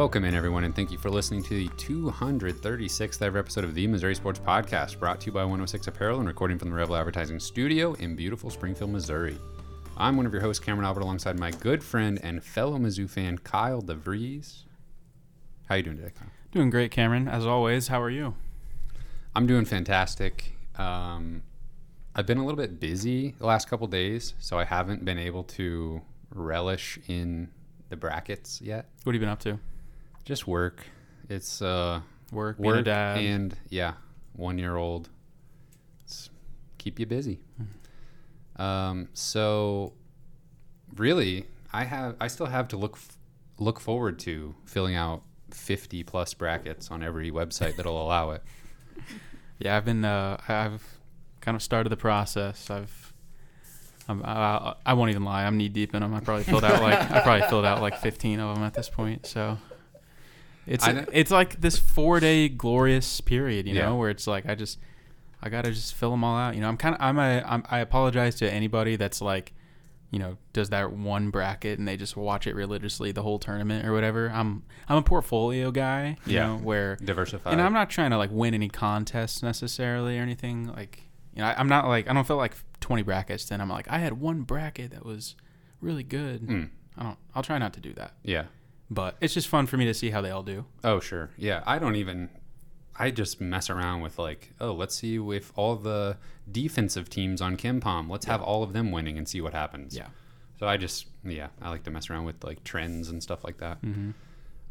Welcome in, everyone, and thank you for listening to the 236th ever episode of the Missouri Sports Podcast, brought to you by 106 Apparel and recording from the Rebel Advertising Studio in beautiful Springfield, Missouri. I'm one of your hosts, Cameron Albert, alongside my good friend and fellow Mizzou fan, Kyle DeVries. How you doing today, Kyle? Doing great, Cameron. As always, how are you? I'm doing fantastic. Um, I've been a little bit busy the last couple days, so I haven't been able to relish in the brackets yet. What have you been up to? Just work. It's uh, Work, work dad. and yeah, one year old. It's keep you busy. Um, so really, I have I still have to look f- look forward to filling out 50 plus brackets on every website that'll allow it. yeah, I've been. Uh, I- I've kind of started the process. I've. I'm, I, I won't even lie. I'm knee deep in them. I probably filled out like I probably filled out like 15 of them at this point. So. It's it's like this four day glorious period, you Yeah. know, where it's like I just I gotta just fill them all out. You know, I'm kind of I'm a I'm, I apologize to anybody that's like, you know, does that one bracket and they just watch it religiously the whole tournament or whatever. I'm I'm a portfolio guy, you Yeah. know, where Diversify. and I'm not trying to like win any contests necessarily or anything. Like, you know, I, I'm not like I don't feel like 20 brackets. Then I'm like I had one bracket that was really good. Mm, I don't. I'll try not to do that. yeah. But it's just fun for me to see how they all do. Oh, sure. Yeah, I don't even. I just mess around with like, oh, let's see if all the defensive teams on KenPom, let's have all of them winning and see what happens. Yeah. So I just, yeah, I like to mess around with like trends and stuff like that. Mm-hmm.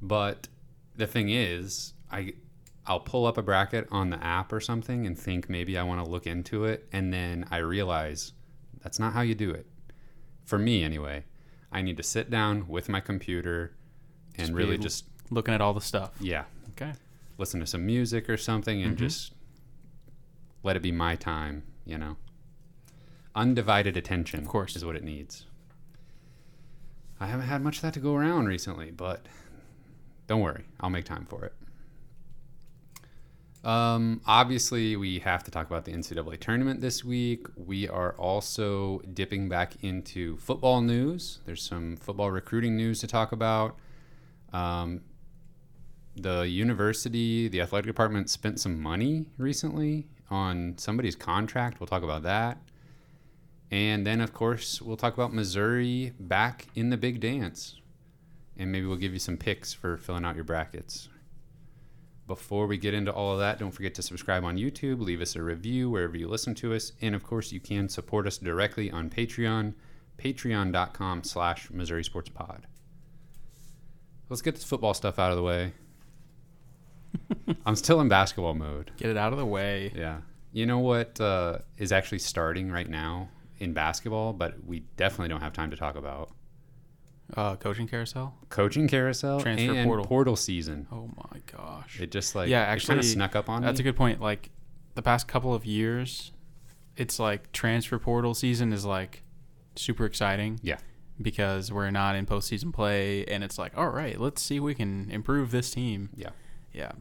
But the thing is, I, I'll pull up a bracket on the app or something and think maybe I want to look into it, and then I realize that's not how you do it. For me, anyway, I need to sit down with my computer and Just really just, Looking at all the stuff. yeah, Okay. listen to some music or something and Mhm. just let it be my time, you know. Undivided attention, Of course. is what it needs. I haven't had much of that to go around recently, but don't worry, I'll make time for it. Um, obviously, we have to talk about the NCAA tournament this week. We are also dipping back into football news. There's some football recruiting news to talk about. Um, the university, the athletic department spent some money recently on somebody's contract. We'll talk about that. And then, of course, we'll talk about Missouri back in the big dance. And maybe we'll give you some picks for filling out your brackets. Before we get into all of that, don't forget to subscribe on YouTube, leave us a review wherever you listen to us, and of course, you can support us directly on Patreon, patreon.com slash Missouri Sports Pod. Let's get this football stuff out of the way. I'm still in basketball mode. Get it out of the way. Yeah. You know what uh, is actually starting right now in basketball, but we definitely don't have time to talk about? Uh, coaching carousel. Coaching carousel Transfer and portal. portal season. Oh my gosh. It just like Yeah, kind actually, of snuck up on me. That's me. a good point. Like the past couple of years, it's like transfer portal season is like super exciting. Yeah. Because we're not in postseason play, and it's like, all right, let's see if we can improve this team. Yeah. Yeah.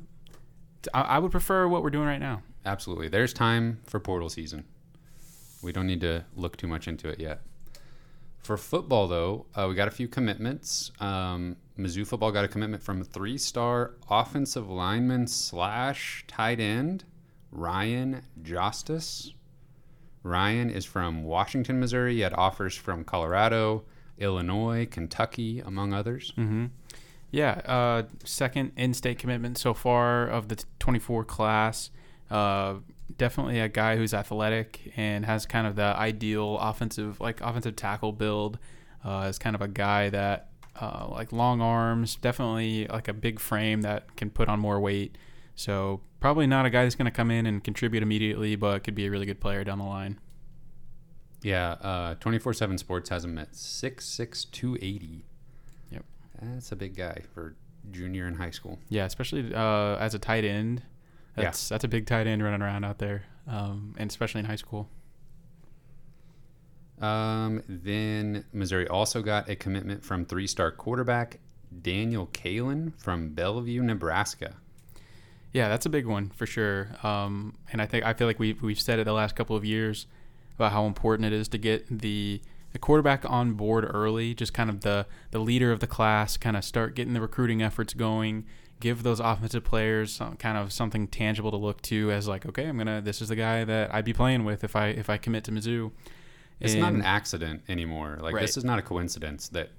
I, I would prefer what we're doing right now. Absolutely. There's time for portal season. We don't need to look too much into it yet. For football, though, uh, we got a few commitments. Um, Mizzou football got a commitment from three-star offensive lineman slash tight end Ryan Justice. Ryan is from Washington, Missouri. He had offers from Colorado, Illinois, Kentucky, among others. Mm-hmm. Yeah, uh, second in-state commitment so far of the t- 24 class. Uh, definitely a guy who's athletic and has kind of the ideal offensive, like offensive tackle build. Uh, is kind of a guy that uh, like long arms, definitely like a big frame that can put on more weight. So probably not a guy that's going to come in and contribute immediately, but could be a really good player down the line. Yeah, uh, 24/7 Sports has him at 6'6", 280. Yep. That's a big guy for junior in high school. Yeah, especially uh, as a tight end. Yeah. That's that's a big tight end running around out there, um, and especially in high school. Um, then Missouri also got a commitment from three-star quarterback Daniel Kaelin from Bellevue, Nebraska. Yeah, that's a big one for sure. Um, and I think I feel like we've we've said it the last couple of years about how important it is to get the the quarterback on board early, just kind of the the leader of the class, kind of start getting the recruiting efforts going, give those offensive players some, kind of something tangible to look to as like, okay, I'm gonna this is the guy that I'd be playing with if I if I commit to Mizzou. It's not an accident anymore. Like Right. this is not a coincidence that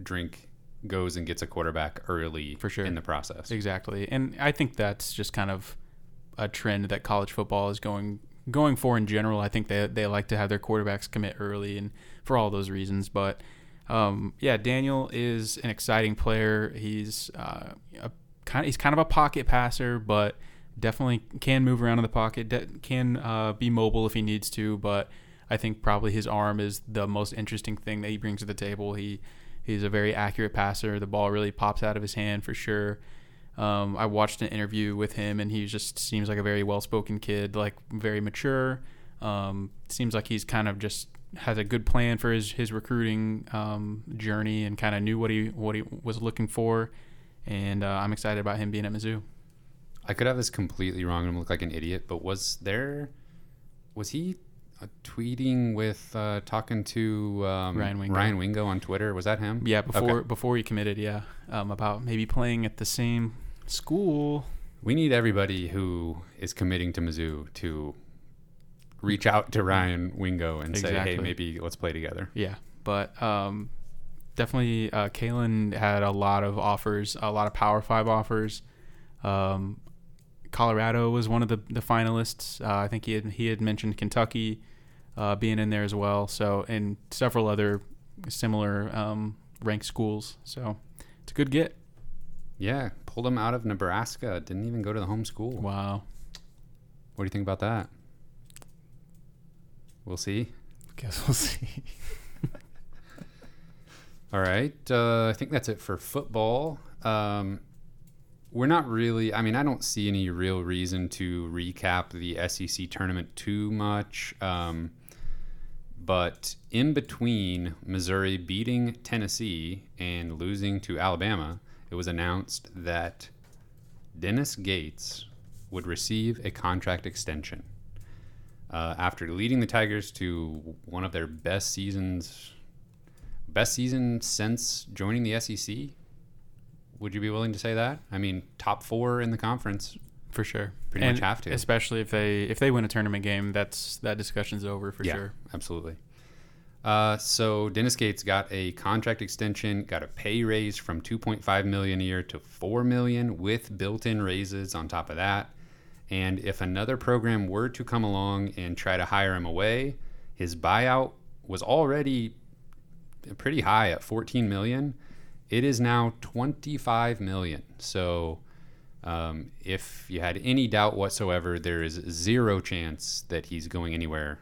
Drink goes and gets a quarterback early For sure. in the process. Exactly, and I think that's just kind of a trend that college football is going going for in general. I think they they like to have their quarterbacks commit early, and for all those reasons. But um, yeah, Daniel is an exciting player. He's uh, a kind he's kind of a pocket passer, but definitely can move around in the pocket. De- can uh, be mobile if he needs to, but I think probably his arm is the most interesting thing that he brings to the table. He he's a very accurate passer. The ball really pops out of his hand for sure. Um, I watched an interview with him, and he just seems like a very well-spoken kid, like very mature. Um, seems like he's kind of just has a good plan for his his recruiting um, journey, and kind of knew what he what he was looking for. And uh, I'm excited about him being at Mizzou. I could have this completely wrong and look like an idiot, but was there was he uh, tweeting with uh, talking to um, Ryan Wingo. Ryan Wingo on Twitter? Was that him? Yeah, before Okay. before he committed, yeah, um, about maybe playing at the same school. We need everybody who is committing to Mizzou to reach out to Ryan Wingo and say, "Hey, maybe let's play together." Yeah, but um, definitely, uh, Kaelin had a lot of offers, a lot of Power Five offers. Um, Colorado was one of the, the finalists. Uh, I think he had he had mentioned Kentucky uh, being in there as well. So and several other similar um, ranked schools. So it's a good get. Yeah, pulled him out of Nebraska. Didn't even go to the home school. Wow. What do you think about that? We'll see. Guess we'll see. All right. Uh, I think that's it for football. Um, we're not really, I mean, I don't see any real reason to recap the SEC tournament too much. Um, but in between Missouri beating Tennessee and losing to Alabama, it was announced that Dennis Gates would receive a contract extension uh, after leading the Tigers to one of their best seasons best season since joining the SEC. Would you be willing to say that? I mean, top four in the conference. For sure, Pretty And much have to. Especially if they if they win a tournament game, that's that discussion's over for yeah, sure. absolutely. Uh, so Dennis Gates got a contract extension, got a pay raise from 2.5 million a year to 4 million with built-in raises on top of that. And if another program were to come along and try to hire him away, his buyout was already pretty high at 14 million. It is now 25 million. So um, if you had any doubt whatsoever, there is zero chance that he's going anywhere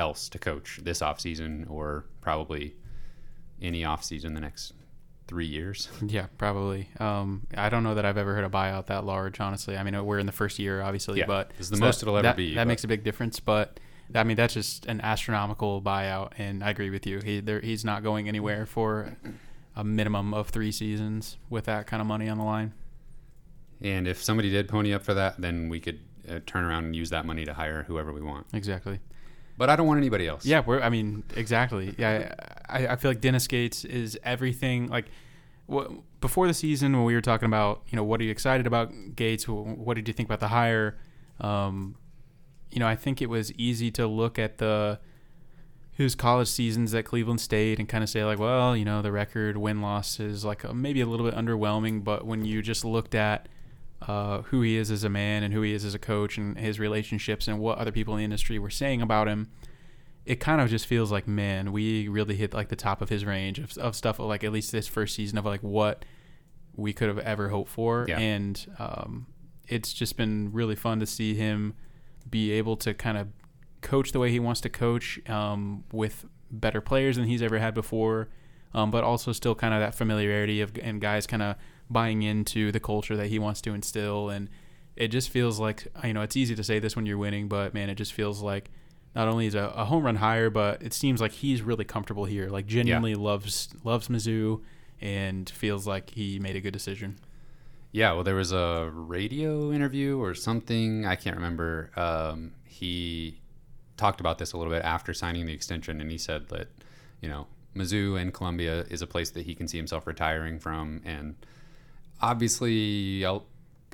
else to coach this offseason or probably any offseason the next three years. Yeah, probably. Um, I don't know that I've ever heard a buyout that large. Honestly, I mean we're in the first year, obviously, Yeah, but this is the so most that- it'll ever that, be, That but- makes a big difference, but I mean that's just an astronomical buyout, and I agree with you. He there, he's not going anywhere for a minimum of three seasons with that kind of money on the line. And if somebody did pony up for that, then we could uh, turn around and use that money to hire whoever we want. Exactly. But I don't want anybody else. Yeah, we're. I mean, exactly. Yeah, I, I feel like Dennis Gates is everything. Like, before the season, when we were talking about, you know, what are you excited about Gates? What did you think about the hire? Um, you know, I think it was easy to look at the his college seasons at Cleveland State and kind of say like, well, you know, the record win loss is like a, maybe a little bit underwhelming. But when you just looked at uh, who he is as a man and who he is as a coach and his relationships and what other people in the industry were saying about him, it kind of just feels like, man, we really hit like the top of his range of, of stuff like at least this first season of like what we could have ever hoped for. Yeah. And um, it's just been really fun to see him be able to kind of coach the way he wants to coach um, with better players than he's ever had before, um, but also still kind of that familiarity of and guys kind of buying into the culture that he wants to instill. And it just feels like you know it's easy to say this when you're winning, but man, it just feels like not only is a, a home run hire, but it seems like he's really comfortable here. Like genuinely loves loves Mizzou and feels like he made a good decision. Yeah, well, there was a radio interview or something. I can't remember. Um, he talked about this a little bit after signing the extension, and he said that, you know, Mizzou and Columbia is a place that he can see himself retiring from. And obviously,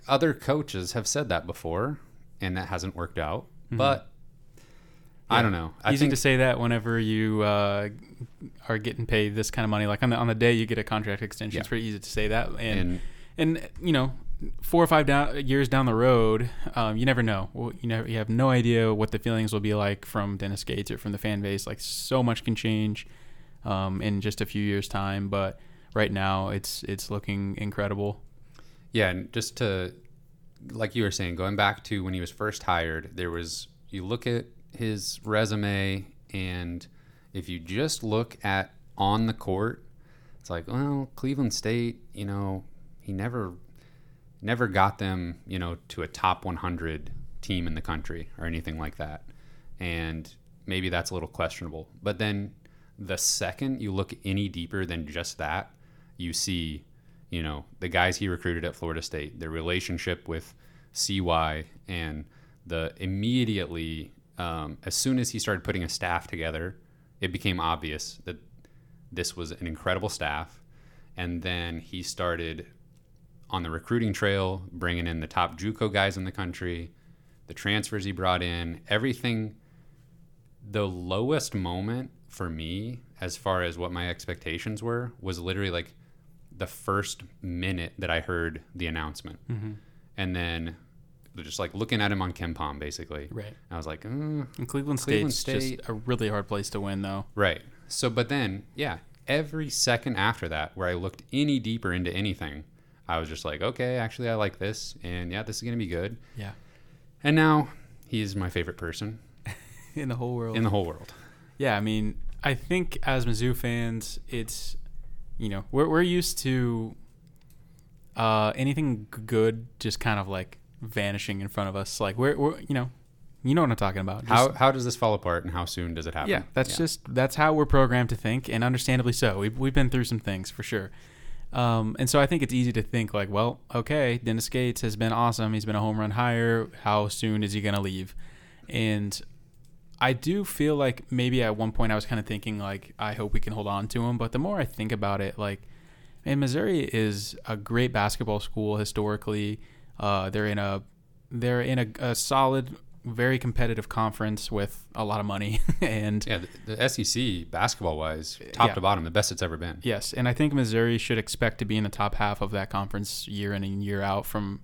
other coaches have said that before, and that hasn't worked out. But I don't know. I Easy think to say that whenever you uh, are getting paid this kind of money. Like on the on the day you get a contract extension, Yeah. it's pretty easy to say that. And and and you know, four or five down, years down the road, um, you never know. Well, you know, you have no idea what the feelings will be like from Dennis Gates or from the fan base. Like so much can change um, in just a few years' time. But right now, it's it's looking incredible. Yeah, and just to like you were saying, going back to when he was first hired, there was you look at his resume and if you just look at on the court, it's like, well, Cleveland State, you know, he never never got them, you know, to a top 100 team in the country or anything like that. And maybe that's a little questionable. But then the second you look any deeper than just that, you see, you know, the guys he recruited at Florida State, their relationship with CY, and the immediately, um, as soon as he started putting a staff together, it became obvious that this was an incredible staff. And then he started on the recruiting trail, bringing in the top JUCO guys in the country, the transfers he brought in, everything. The lowest moment for me, as far as what my expectations were, was literally like the first minute that I heard the announcement, and then just like looking at him on KenPom, basically. Right. I was like, uh, And Cleveland, Cleveland State's State- just a really hard place to win, though. Right. So, but then, yeah, every second after that, where I looked any deeper into anything, I was just like, okay, actually, I like this, and yeah, this is gonna be good. Yeah. And now he's my favorite person In the whole world. in the whole world. Yeah, I mean, I think as Mizzou fans, it's you know we're we're used to uh, anything good just kind of like vanishing in front of us. Like we're we're you know you know what I'm talking about. Just- How how does this fall apart, and how soon does it happen? yeah, that's just that's how we're programmed to think, and understandably so. We've we've been through some things for sure. Um, and so I think it's easy to think like, well, okay, Dennis Gates has been awesome. He's been a home run hire. How soon is he gonna leave? And I do feel like maybe at one point I was kind of thinking like, I hope we can hold on to him. But the more I think about it, like, man, Missouri is a great basketball school historically. Uh, they're in a they're in a, a solid, very competitive conference with a lot of money, and yeah. The, the SEC basketball wise, top Yeah. to bottom, the best it's ever been. Yes, and I think Missouri should expect to be in the top half of that conference year in and year out from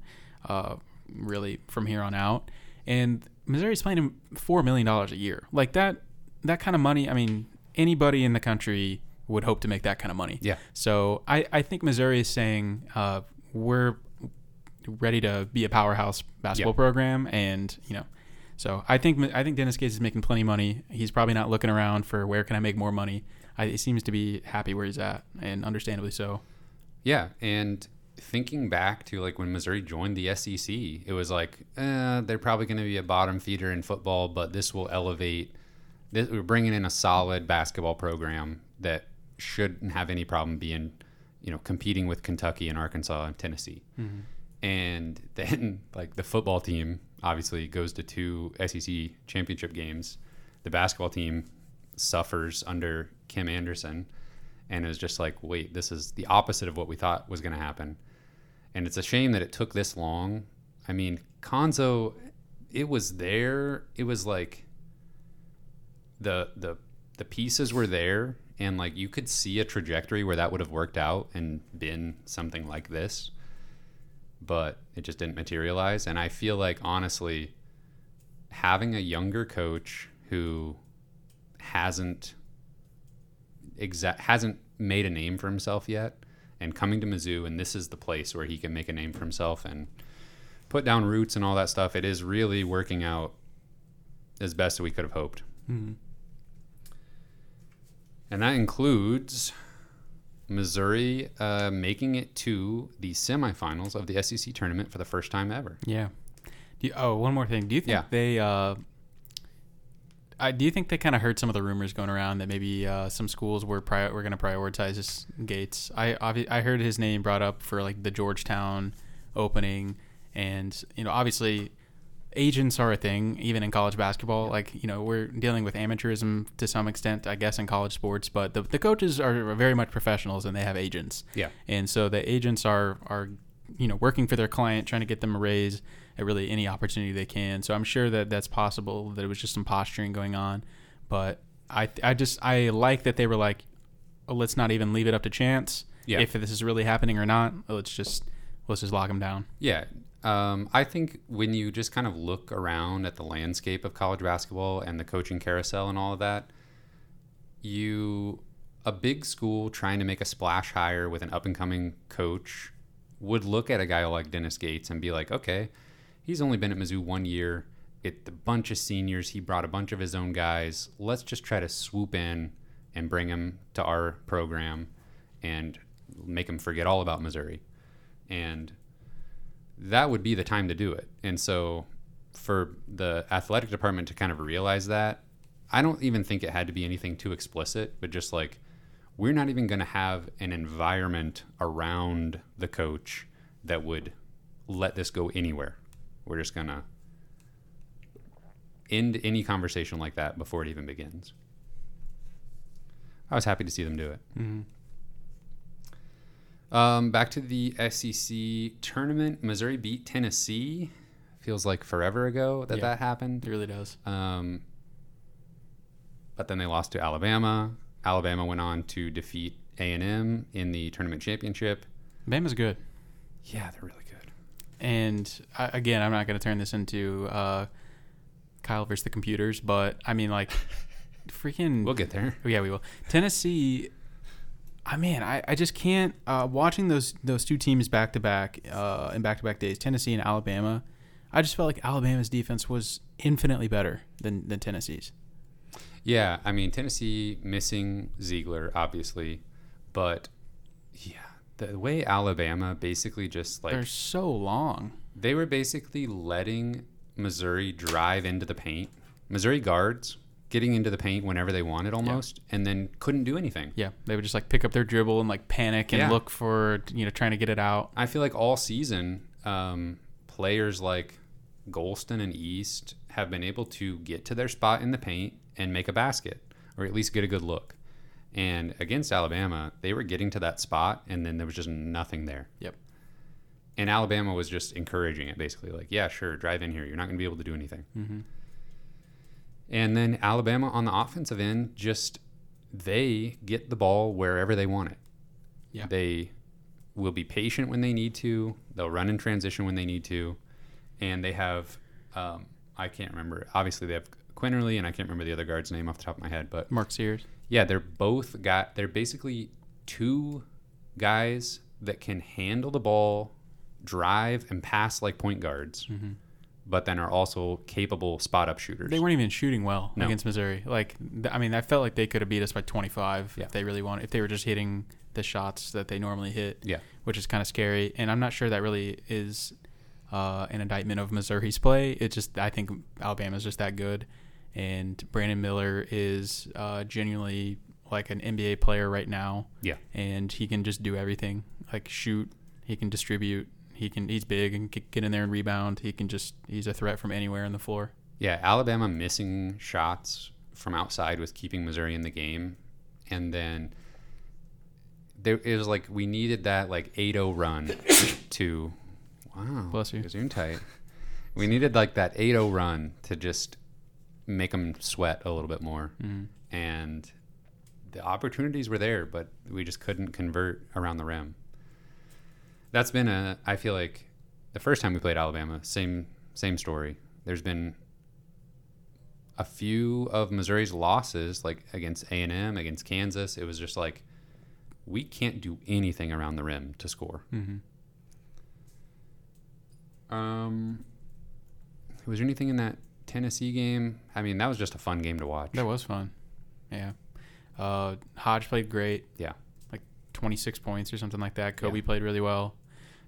uh, really from here on out. And Missouri's paying him four million dollars a year. Like that that kind of money, I mean, anybody in the country would hope to make that kind of money. Yeah. So I, I think Missouri is saying uh, we're ready to be a powerhouse basketball Yeah. program, and you know, so I think I think Dennis Gates is making plenty of money. He's probably not looking around for where can I make more money. I, he seems to be happy where he's at, and understandably so. Yeah, and thinking back to like when Missouri joined the SEC, it was like eh, they're probably going to be a bottom feeder in football, but this will elevate. This, we're bringing in a solid basketball program that shouldn't have any problem being, you know, competing with Kentucky and Arkansas and Tennessee. And then like the football team obviously goes to two SEC championship games. The basketball team suffers under Kim Anderson and it was just like, wait, this is the opposite of what we thought was going to happen. And it's a shame that it took this long. I mean, Cuonzo, it was there. It was like the the the pieces were there, and like you could see a trajectory where that would have worked out and been something like this. But it just didn't materialize. And I feel like honestly, having a younger coach who hasn't exact hasn't made a name for himself yet and coming to Mizzou and this is the place where he can make a name for himself and put down roots and all that stuff it is really working out as best we could have hoped Mhm. and that includes Missouri uh, making it to the semifinals of the SEC tournament for the first time ever Yeah. Do you, oh, one more thing. Do you think Yeah. they? Uh, I, do you think they kind of heard some of the rumors going around that maybe uh, some schools were pri- were going to prioritize this Gates? I I heard his name brought up for like the Georgetown opening, and you know obviously agents are a thing, even in college basketball. Like, you know, we're dealing with amateurism to some extent, I guess, in college sports, but the, the coaches are very much professionals and they have agents. Yeah. And so the agents are, are, you know, working for their client, trying to get them a raise at really any opportunity they can. So I'm sure that that's possible, that it was just some posturing going on. But I, I just, I like that they were like, oh, let's not even leave it up to chance Yeah. if this is really happening or not. Let's just, let's just lock them down. Yeah. Um, I think when you just kind of look around at the landscape of college basketball and the coaching carousel and all of that, you, a big school trying to make a splash hire with an up and coming coach would look at a guy like Dennis Gates and be like, okay, he's only been at Mizzou one year. It a bunch of seniors. He brought a bunch of his own guys. Let's just try to swoop in and bring him to our program and make him forget all about Missouri. And that would be the time to do it. And so for the athletic department to kind of realize that, I don't even think it had to be anything too explicit, but just like we're not even going to have an environment around the coach that would let this go anywhere. We're just going to end any conversation like that before it even begins. I was happy to see them do it. Um, back to the SEC tournament. Missouri beat Tennessee. Feels like forever ago that Yeah. that happened. It really does. Um, but then they lost to Alabama. Alabama went on to defeat A and M in the tournament championship. Bama's good. Yeah, they're really good. And I, again, I'm not going to turn this into uh, Kyle versus the computers, but I mean, like, freaking. We'll get there. Oh, yeah, we will. Tennessee. I mean, I, I just can't. Uh, watching those those two teams back to back uh, in back to back days, Tennessee and Alabama, I just felt like Alabama's defense was infinitely better than than Tennessee's. Yeah, I mean Tennessee missing Zeigler obviously, but yeah, the way Alabama basically just like They're so long. they were basically letting Missouri drive into the paint. Missouri guards getting into the paint whenever they wanted almost, and then couldn't do anything. Yeah, they would just like pick up their dribble and like panic and Yeah. look for you know trying to get it out. I feel like all season, um, players like Golston and East have been able to get to their spot in the paint and make a basket, or at least get a good look. And against Alabama, they were getting to that spot, and then there was just nothing there. Yep. And Alabama was just encouraging it, basically, like, yeah, sure, drive in here. You're not going to be able to do anything. Mm-hmm. And then Alabama on the offensive end, just they get the ball wherever they want it. Yeah. They will be patient when they need to. They'll run in transition when they need to. And they have, um, I can't remember. Obviously, they have Quinerly, and I can't remember the other guard's name off the top of my head. But Mark Sears. yeah, they're both got. They're basically two guys that can handle the ball, drive, and pass like point guards, but then are also capable spot up shooters. They weren't even shooting well No. against Missouri. Like, I mean, I felt like they could have beat us by 25 Yeah. if they really wanted. If they were just hitting the shots that they normally hit, Yeah. which is kind of scary. And I'm not sure that really is uh, an indictment of Missouri's play. It's just I think Alabama's just that good, and Brandon Miller is uh, genuinely like an NBA player right now. Yeah. and he can just do everything. Like shoot, he can distribute. He can. He's big and get in there and rebound. He can just. He's a threat from anywhere on the floor. Yeah, Alabama missing shots from outside was keeping Missouri in the game, and then there it was like we needed that like 8-0 run to wow Bless you. zoom tight. We needed like that 8-0 run to just make them sweat a little bit more, Mm. and the opportunities were there, but we just couldn't convert around the rim. That's been a I feel like the first time we played Alabama, same same story. There's been a few of Missouri's losses, like against A and M, against Kansas. It was just like we can't do anything around the rim to score. Mm-hmm. Um, was there anything in that Tennessee game? I mean, that was just a fun game to watch. That was fun. Yeah. Uh, Hodge played great. Yeah. Like 26 points or something like that. Kobe Yeah. played really well.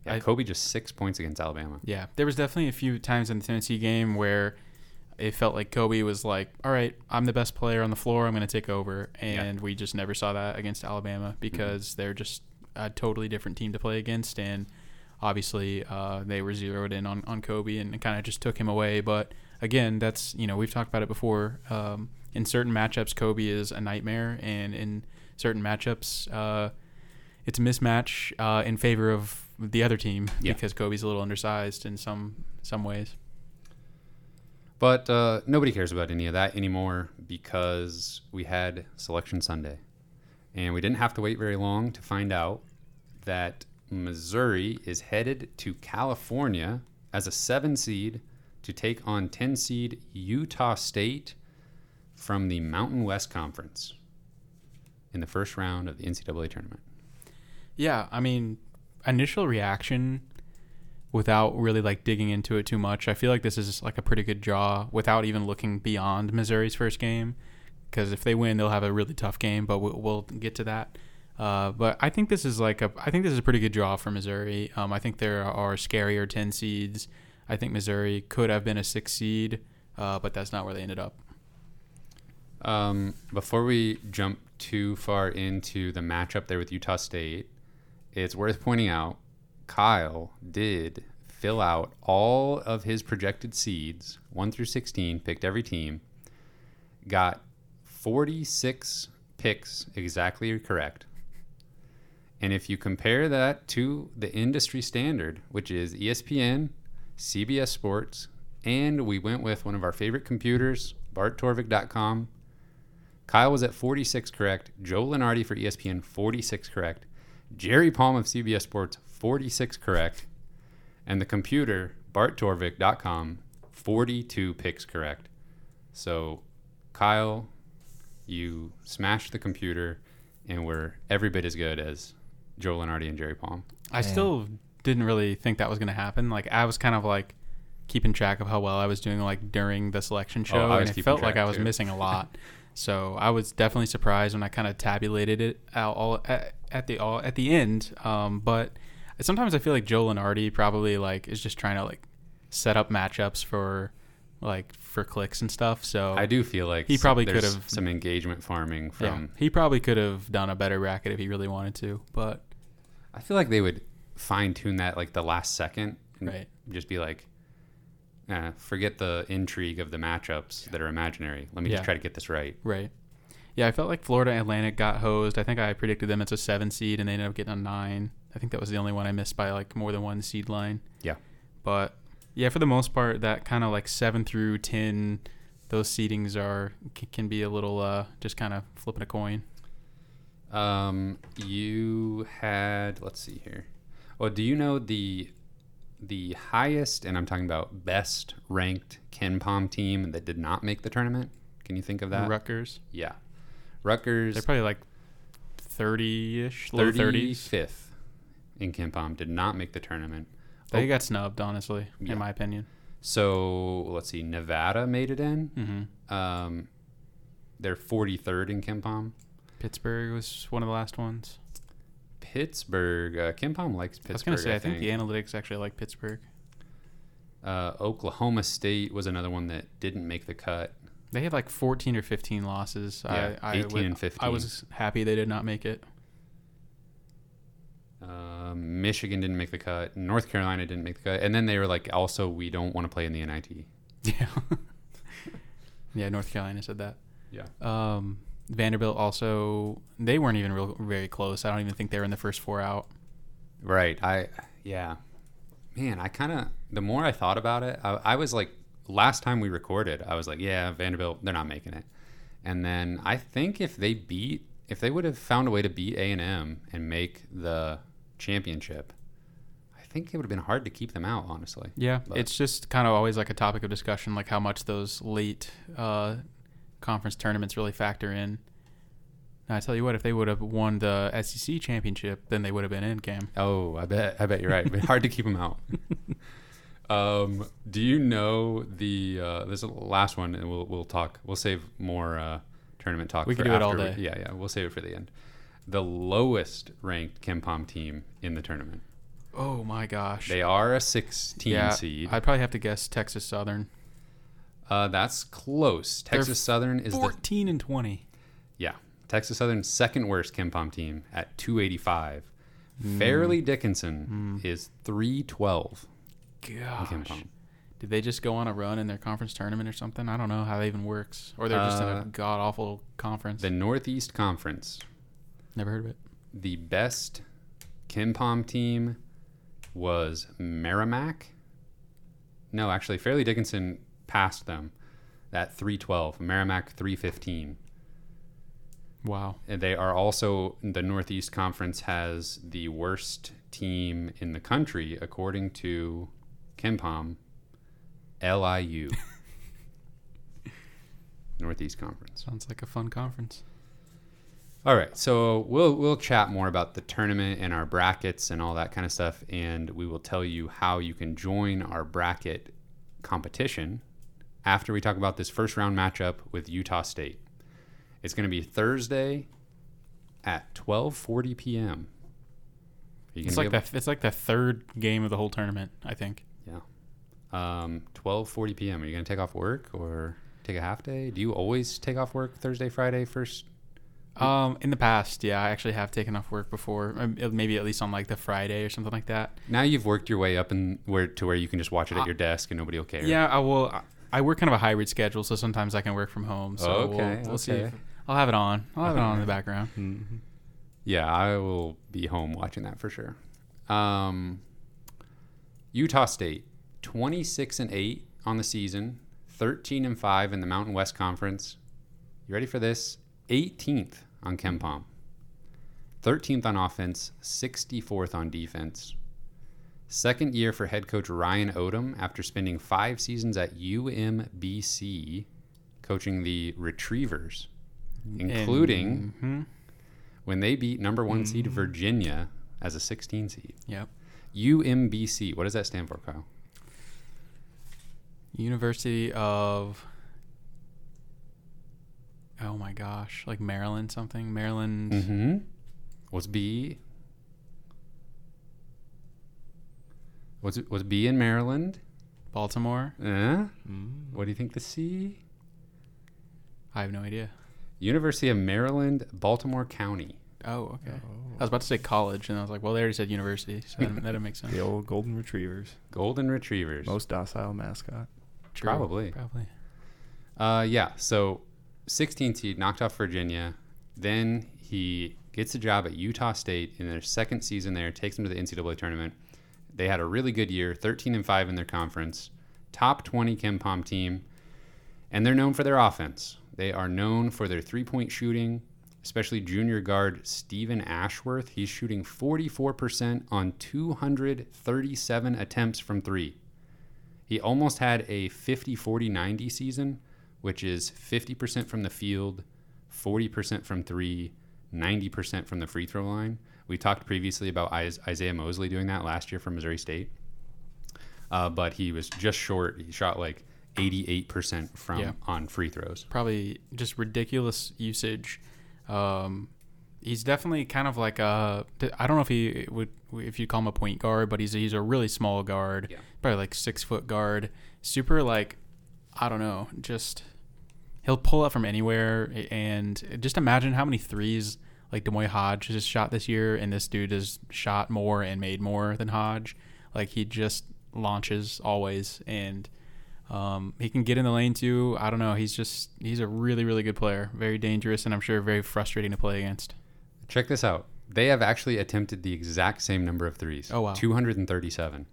Yeah, I- Kobe just six points against Alabama. Yeah. There was definitely a few times in the Tennessee game where it felt like Kobe was like, all right, I'm the best player on the floor. I'm going to take over. And we just never saw that against Alabama because they're just a totally different team to play against. And obviously uh, they were zeroed in on, on Kobe and kind of just took him away. But again, that's you know we've talked about it before. Um, in certain matchups, Kobe is a nightmare, and in certain matchups, uh, it's a mismatch uh, in favor of the other team Yeah. because Kobe's a little undersized in some some ways. But uh, nobody cares about any of that anymore because we had Selection Sunday. And we didn't have to wait very long to find out that Missouri is headed to California as a seven seed to take on 10 seed Utah State from the Mountain West Conference in the first round of the NCAA tournament. Yeah, I mean, initial reaction without really like digging into it too much. I feel like this is like a pretty good draw without even looking beyond Missouri's first game because if they win, they'll have a really tough game, but we'll, we'll get to that. Uh, but I think this is like a I think this is a pretty good draw for Missouri. Um, I think there are scarier 10 seeds. I think Missouri could have been a 6 seed, uh, but that's not where they ended up. Um, before we jump too far into the matchup there with Utah State, it's worth pointing out Kyle did fill out all of his projected seeds, 1 through 16, picked every team, got 46 picks exactly correct. And if you compare that to the industry standard, which is ESPN, CBS Sports, and we went with one of our favorite computers, barttorvik.com, Kyle was at 46 correct. Joe Lunardi for ESPN, 46 correct. Jerry Palm of CBS Sports, 46 correct. And the computer, barttorvik.com, 42 picks correct. So, Kyle, you smashed the computer and were every bit as good as Joe Lunardi and Jerry Palm. I still didn't really think that was going to happen. Like I was kind of like keeping track of how well I was doing like during the selection show, Oh, and it felt like I was too. missing a lot. so I was definitely surprised when I kind of tabulated it out all at, at the all at the end. Um, but sometimes I feel like Joe Lunardi probably like is just trying to like set up matchups for like for clicks and stuff. So I do feel like He probably could've- some engagement farming yeah, from. he probably could have done a better bracket if he really wanted to. But I feel like they would fine tune that like the last second and Right. just be like, eh, forget the intrigue of the matchups that are imaginary. Let me Yeah. just try to get this right. Right. Yeah, I felt like Florida Atlantic got hosed. I think I predicted them as a seven seed, and they ended up getting a nine. I think that was the only one I missed by like more than one seed line. Yeah. But yeah, for the most part, that kind of like seven through ten, those seedings are can be a little uh, just kind of flipping a coin. Um, you had let's see here. Well, do you know the the highest, and I'm talking about best ranked KenPom team that did not make the tournament? Can you think of that? Rutgers, yeah, Rutgers. they're probably like thirty-ish, low thirties. 35th in KenPom did not make the tournament. They got snubbed, honestly, Yeah. in my opinion. So let's see, Nevada made it in. hmm Um, they're 43rd in KenPom. Pittsburgh was one of the last ones. Pittsburgh, uh, KenPom likes Pittsburgh. I was gonna say, I, think. think the analytics actually like Pittsburgh. uh, Oklahoma State was another one that didn't make the cut. They had like 14 or 15 losses. Yeah, I, I 18 would- and 15. I was happy they did not make it. Um, Michigan didn't make the cut. North Carolina didn't make the cut. And then they were like, also, we don't want to play in the NIT. Yeah. yeah, North Carolina said that. Yeah. Um, Vanderbilt also, they weren't even real, very close. I don't even think they were in the first four out. Right. I, yeah. Man, I kind of, the more I thought about it, I, I was like, last time we recorded, I was like, yeah, Vanderbilt, they're not making it. And then I think if they beat, if they would have found a way to beat A&M and make the championship, I think it would have been hard to keep them out, honestly. Yeah, But- it's just kind of always like a topic of discussion, like how much those late uh, conference tournaments really factor in. I tell you what, if they would have won the SEC championship, then they would have been in, Cam. Oh, I bet, I bet you're right. Hard to keep them out. Um, do you know the? Uh, this last one, and we'll we'll talk. We'll save more uh, tournament talk. We for could do it all day. yeah, yeah. We'll save it for the end. The lowest ranked KenPom team in the tournament. Oh my gosh. They are a 16 yeah, seed. I'd probably have to guess Texas Southern. Uh, that's close. They're Texas Southern is the 14 and 20. yeah. Texas Southern's second worst KenPom team at 285. Fairleigh Dickinson is 312 Gosh. Did they just go on a run in their conference tournament or something? I don't know how that even works. Or they're just in Uh, a god awful conference. The Northeast Conference, Never heard of it. the best KenPom team was Merrimack. No, actually, Fairleigh Dickinson passed them at 312. Merrimack 315. Wow. And they are also the Northeast Conference has the worst team in the country according to KenPom, LIU. Northeast Conference. Sounds like a fun conference. All right, so we'll we'll chat more about the tournament and our brackets and all that kind of stuff, and we will tell you how you can join our bracket competition after we talk about this first round matchup with Utah State. It's going to be Thursday at 12:40 p.m. It's like be the it's like the third game of the whole tournament. I think. yeah. Um, 12:40 p.m. Are you going to take off work or take a half day? Do you always take off work Thursday, Friday first? Um, in the past, yeah, I actually have taken off work before. Um, Maybe at least on like the Friday or something like that. Now you've worked your way up and where to where you can just watch it at your desk and nobody will care. Yeah, I will. I- work kind of a hybrid schedule, so sometimes I can work from home. So Okay, we'll, we'll see. okay. If, I'll have it on. I'll have it on in the background. Mm-hmm. Yeah, I will be home watching that for sure. Um, Utah State, 26 and 8 on the season, 13 and 5 in the Mountain West Conference. You ready for this? 18th on KenPom. 13th on offense, 64th on defense. Second year for head coach Ryan Odom after spending five seasons at UMBC coaching the Retrievers, including Mhm. when they beat number one seed Virginia as a 16 seed. Yep. UMBC. What does that stand for, Kyle? University of. Oh my gosh, like Maryland something. Maryland. Mm-hmm. What's B? What's what's B in Maryland? Baltimore. Uh, Mm. what do you think the C? I have no idea. University of Maryland, Baltimore County. Oh, okay. I was about to say college, and I was like, well, they already said university, so that, that didn't make sense. The old golden retrievers, Golden Retrievers. most docile mascot. True, Probably. Probably. Uh, yeah. So, 16 seed knocked off Virginia. Then he gets a job at Utah State in their second season there. Takes them to the NCAA tournament. They had a really good year, 13 and five in their conference, top 20 KenPom team, and they're known for their offense. They are known for their three-point shooting, especially junior guard Steven Ashworth. He's shooting 44% on 237 attempts from three. He almost had a 50 40 90 season, which is 50% from the field, 40% from three, 90% from the free throw line. We talked previously about Isiah Mosley doing that last year for Missouri State, uh, but he was just short. He shot like 88% from Yeah. on free throws. Probably just ridiculous usage. Um, he's definitely kind of like a. I don't know if he would if you call him a point guard, but he's he's a really small guard, Yeah. probably like six foot guard. Super like, I don't know, just he'll pull up from anywhere, and just imagine how many threes like D'Moi Hodge has shot this year, and this dude has shot more and made more than Hodge. Like he just launches always, and um, he can get in the lane too. I don't know. He's just he's a really really good player. Very dangerous, and I'm sure very frustrating to play against. Check this out. They have actually attempted the exact same number of threes. Oh, wow. 237.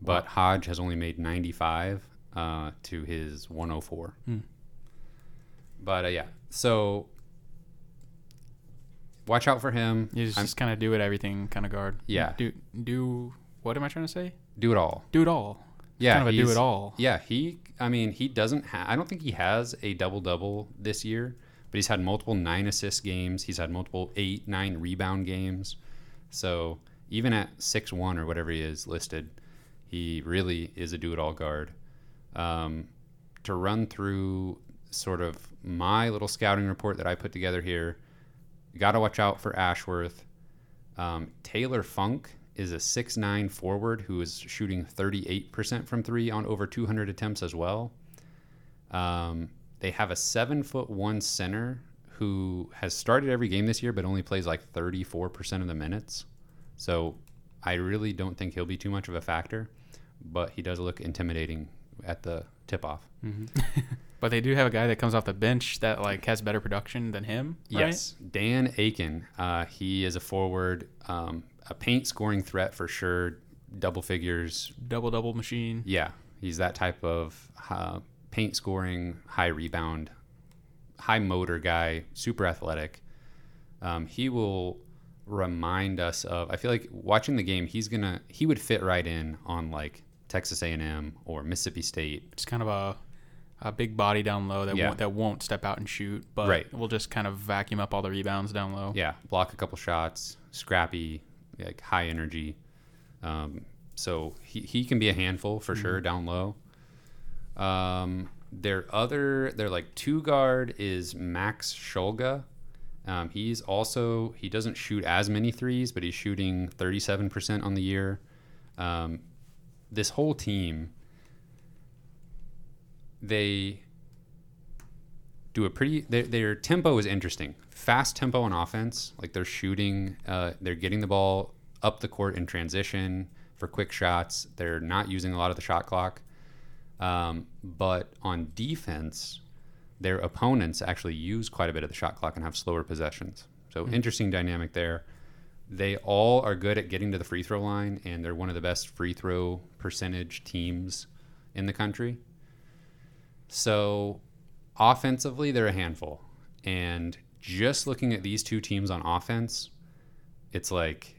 But Hodge has only made 95 uh, to his 104. Hmm. But uh, yeah, so watch out for him. You just, just kind of do it everything kind of guard. Yeah. Do do what am I trying to say? do it all. Do it all. Yeah, kind of a do it all. Yeah, he. I mean, he doesn't. Ha- I don't think he has a double double this year, but he's had multiple nine assist games. He's had multiple eight, nine rebound games. So even at six one or whatever he is listed, he really is a do it all guard. Um, to run through sort of my little scouting report that I put together here, you got to watch out for Ashworth. Um, Taylor Funk is a 6'9 forward who is shooting 38% from three on over 200 attempts as well. Um, they have a seven foot one center who has started every game this year, but only plays like 34% of the minutes. So I really don't think he'll be too much of a factor, but he does look intimidating at the tip off. But they do have a guy that comes off the bench that like has better production than him. Right? Yes, Dan Akin. Uh, he is a forward, um, a paint scoring threat for sure. Double figures. double double machine. Yeah, he's that type of uh, paint scoring, high rebound, high motor guy. Super athletic. Um, he will remind us of. I feel like watching the game, he's gonna. He would fit right in on like Texas A&M or Mississippi State. It's kind of a a big body down low that Yeah. won't, that won't step out and shoot, but Right. will just kind of vacuum up all the rebounds down low. Yeah, block a couple shots, scrappy, like high energy. Um, so he, he can be a handful for sure down low. Um, their other, their like two guard is Max Shulga. Um, he's also he doesn't shoot as many threes, but he's shooting 37% on the year. Um, this whole team, they do a pretty their, their tempo is interesting. Fast tempo on offense like they're shooting uh, they're getting the ball up the court in transition for quick shots. They're not using a lot of the shot clock. Um, but on defense their opponents actually use quite a bit of the shot clock and have slower possessions. So interesting dynamic there. They all are good at getting to the free throw line and they're one of the best free throw percentage teams in the country so offensively, they're a handful. And just looking at these two teams on offense, it's like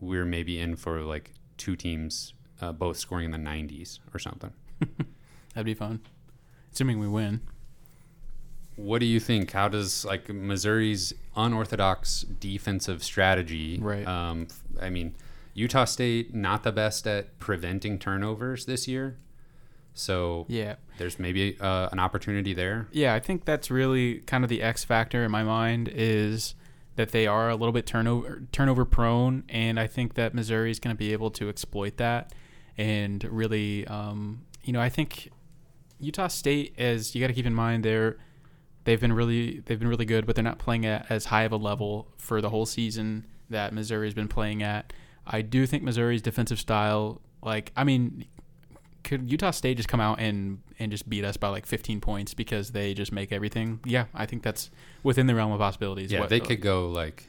we're maybe in for like two teams uh, both scoring in the 90s or something. That'd be fun, assuming we win. What do you think? How does like Missouri's unorthodox defensive strategy? Right. Um, I mean, Utah State not the best at preventing turnovers this year, so Yeah, there's maybe uh, an opportunity there. yeah. I think that's really kind of the X factor in my mind is that they are a little bit turnover turnover prone, and I think that Missouri is going to be able to exploit that and really, um, you know, I think Utah State is you got to keep in mind they're they've been really they've been really good, but they're not playing at as high of a level for the whole season that Missouri's been playing at. I do think Missouri's defensive style, like I mean, could Utah State just come out and and just beat us by like 15 points because they just make everything? Yeah, I think that's within the realm of possibilities. Yeah, What- they could go like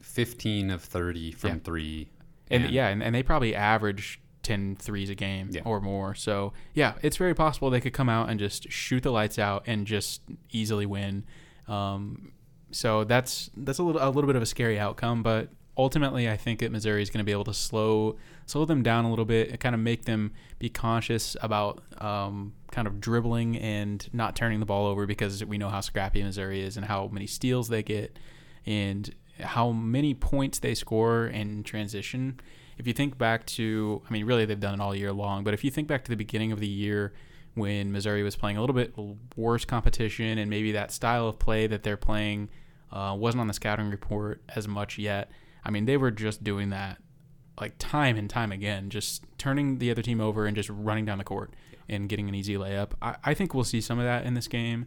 15 of 30 from Yeah. three. and, yeah, and, and they probably average 10 threes a game Yeah. or more. So yeah, it's very possible they could come out and just shoot the lights out and just easily win. Um, so that's that's a little a little bit of a scary outcome, but ultimately I think that Missouri is going to be able to slow slow them down a little bit and kind of make them be conscious about um, kind of dribbling and not turning the ball over because we know how scrappy Missouri is and how many steals they get and how many points they score in transition. If you think back to, I mean, really they've done it all year long, but if you think back to the beginning of the year when Missouri was playing a little bit worse competition and maybe that style of play that they're playing uh, wasn't on the scouting report as much yet. I mean, they were just doing that like time and time again, just turning the other team over and just running down the court and getting an easy layup. I, I think we'll see some of that in this game,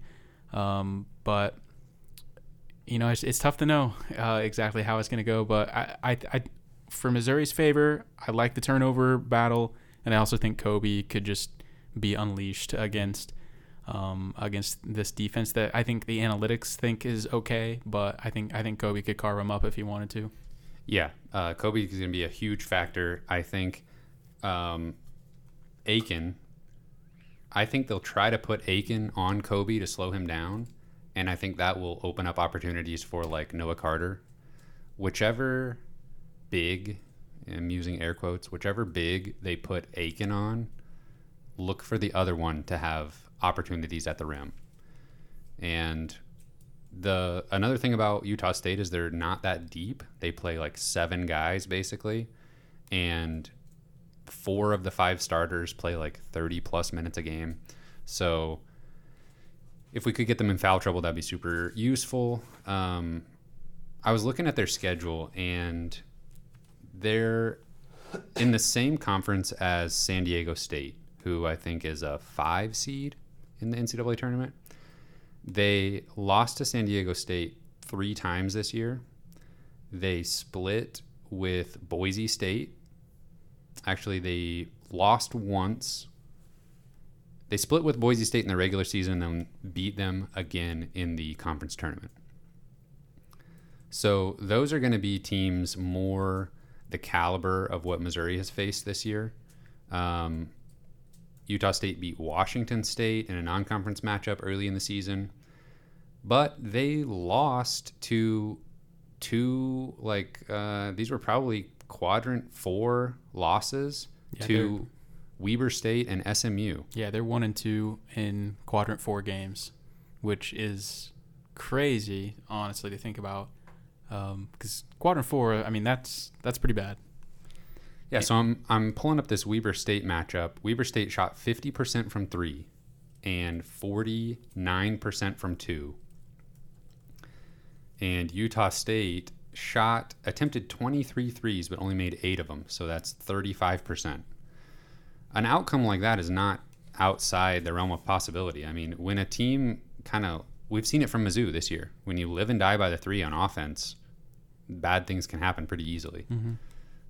um, but you know, it's, it's tough to know uh, exactly how it's going to go. But I, I, I, for Missouri's favor, I like the turnover battle, and I also think Kobe could just be unleashed against um, against this defense that I think the analytics think is okay, but I think I think Kobe could carve him up if he wanted to. Yeah, uh, Kobe is going to be a huge factor. I think um, Akin. I think they'll try to put Akin on Kobe to slow him down, and I think that will open up opportunities for like Noah Carter, whichever big. I'm using air quotes. Whichever big they put Akin on, look for the other one to have opportunities at the rim. And the another thing about Utah State is they're not that deep. They play like seven guys basically, and four of the five starters play like 30 plus minutes a game. So if we could get them in foul trouble, that'd be super useful. Um, I was looking at their schedule, and they're in the same conference as San Diego State, who I think is a five seed in the NCAA tournament. They lost to San Diego State three times this year. They split with Boise State. Actually, they lost once. They split with Boise State in the regular season and then beat them again in the conference tournament. So those are going to be teams more the caliber of what Missouri has faced this year. Um, Utah State beat Washington State in a non conference matchup early in the season, but they lost to two, like, uh, these were probably quadrant four losses Yeah, to Weber State and SMU. Yeah, they're one and two in quadrant four games, which is crazy, honestly, to think about. Because quadrant four, I mean, that's that's pretty bad. Yeah, so I'm I'm pulling up this Weber State matchup. Weber State shot 50% from 3 and 49% from 2. And Utah State shot attempted 23 threes but only made 8 of them, so that's 35%. An outcome like that is not outside the realm of possibility. I mean, when a team kind of we've seen it from Mizzou this year. When you live and die by the 3 on offense, bad things can happen pretty easily.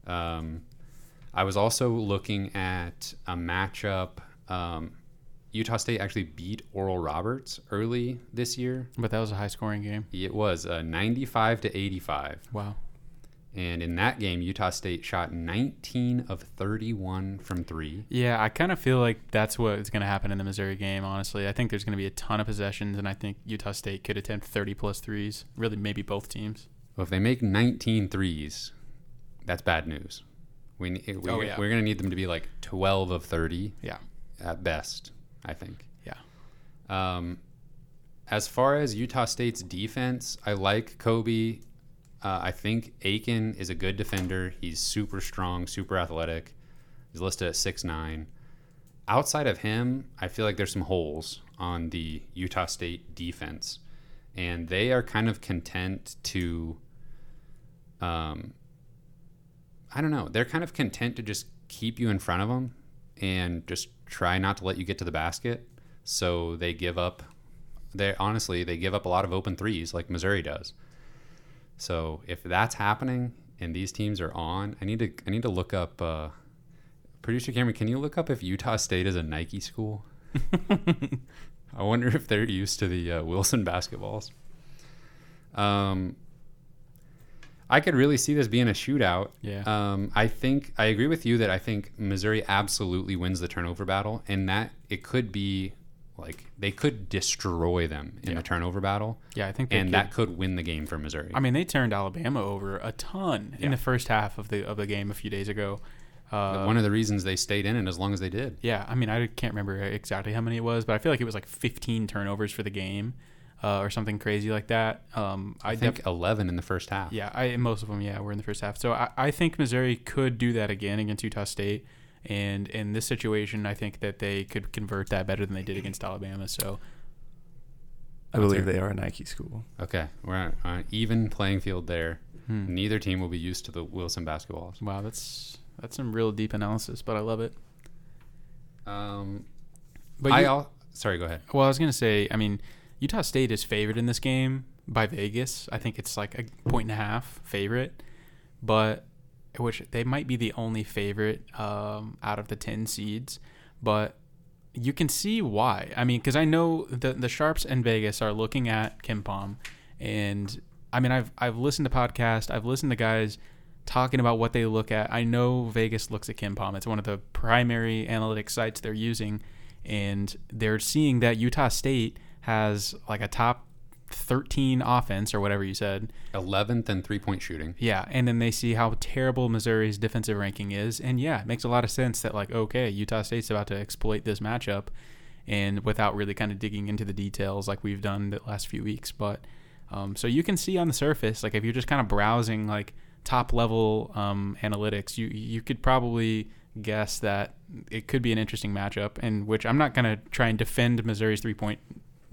Um, I was also looking at a matchup. Um, Utah State actually beat Oral Roberts early this year. But that was a high scoring game. It was uh, 95 to 85. Wow. And in that game, Utah State shot 19 of 31 from three. Yeah, I kind of feel like that's what's going to happen in the Missouri game, honestly. I think there's going to be a ton of possessions, and I think Utah State could attempt 30 plus threes. Really, maybe both teams. Well, if they make 19 threes, that's bad news. We, ne- we, Oh, yeah. We're going to need them to be like 12 of 30 Yeah. at best, I think. Yeah. Um, as far as Utah State's defense, I like Kobe. Uh, I think Akin is a good defender. He's super strong, super athletic. He's listed at six nine. Outside of him, I feel like there's some holes on the Utah State defense, and they are kind of content to. Um, I don't know. They're kind of content to just keep you in front of them and just try not to let you get to the basket. So they give up. They honestly they give up a lot of open threes like Missouri does. So if that's happening and these teams are on, I need to I need to look up. Uh, Producer Cameron, can you look up if Utah State is a Nike school? I wonder if they're used to the uh, Wilson basketballs. Um, I could really see this being a shootout. Yeah. Um, I think I agree with you that I think Missouri absolutely wins the turnover battle, and that it could be like they could destroy them in Yeah. the turnover battle, Yeah, I think they and could- that could win the game for Missouri. I mean, they turned Alabama over a ton Yeah. in the first half of the of the game a few days ago. Uh, One of the reasons they stayed in it as long as they did. yeah, I mean, I can't remember exactly how many it was, but I feel like it was like 15 turnovers for the game, uh, or something crazy like that. Um, I, I def- think 11 in the first half. Yeah, I most of them, yeah, were in the first half. So I, I think Missouri could do that again against Utah State. And in this situation, I think that they could convert that better than they did against Alabama. So I believe they are a Nike school. Okay, we're on on an even playing field there. hmm. Neither team will be used to the Wilson basketballs. wow, that's that's some real deep analysis, but I love it. Um, But I you- al- sorry, go ahead. well, I was gonna say, I mean, Utah State is favored in this game by Vegas. I think it's like a point and a half favorite, but which they might be the only favorite um, out of the ten seeds, but you can see why. I mean, because I know the the sharps and Vegas are looking at KenPom, and I mean, I've I've listened to podcasts, I've listened to guys talking about what they look at. I know Vegas looks at KenPom. It's one of the primary analytics sites they're using, and they're seeing that Utah State has like a top 13 offense or whatever you said. 11th and three point shooting. Yeah, and then they see how terrible Missouri's defensive ranking is, and yeah, it makes a lot of sense that like okay, Utah State's about to exploit this matchup, and without really kind of digging into the details like we've done the last few weeks, but um, so you can see on the surface, like if you're just kind of browsing like top level um, analytics, you you could probably guess that it could be an interesting matchup, and which I'm not gonna try and defend Missouri's three point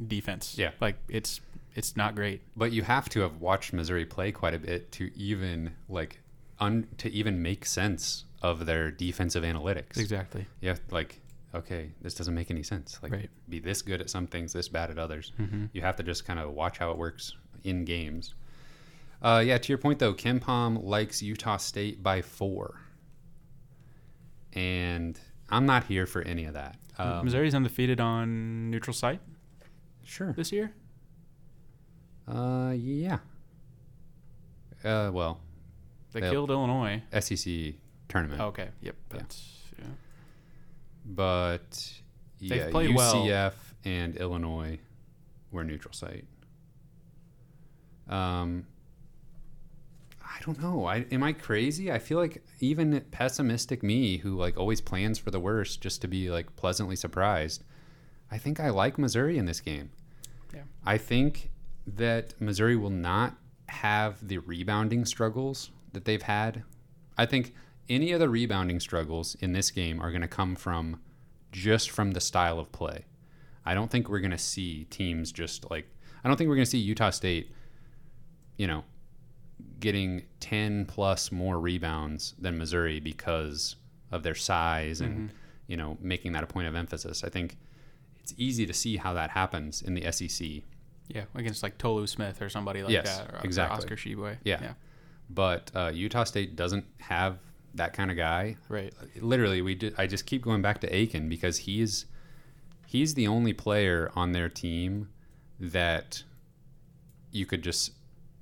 defense. Yeah. like it's it's not great. But you have to have watched Missouri play quite a bit to even like un- to even make sense of their defensive analytics. Exactly. Yeah, like okay, this doesn't make any sense. Like Right. be this good at some things, this bad at others. hmm You have to just kind of watch how it works in games. Uh, yeah, to your point though, KenPom likes Utah State by four, and I'm not here for any of that. Um, Missouri's undefeated on neutral site sure. this year. Uh, yeah. Uh, well, They They'll- killed Illinois. SEC tournament, Okay. Yep. Yeah. That's yeah. but They've yeah, played well. UCF and Illinois were neutral site. Um, I don't know. I am I crazy? I feel like even pessimistic me, who like always plans for the worst, just to be like pleasantly surprised. I think I like Missouri in this game. Yeah. I think that Missouri will not have the rebounding struggles that they've had. I think any of the rebounding struggles in this game are going to come from just from the style of play. I don't think we're going to see teams just like I don't think we're going to see Utah State you know getting 10 plus more rebounds than Missouri because of their size and mm-hmm. you know making that a point of emphasis. I think it's easy to see how that happens in the SEC. Yeah, against like Tolu Smith or somebody like Yes, that, or, or exactly. Oscar Tshiebwe. Yeah. yeah, But uh, Utah State doesn't have that kind of guy. right. Literally, we did, I just keep going back to Akin because he's he's the only player on their team that you could just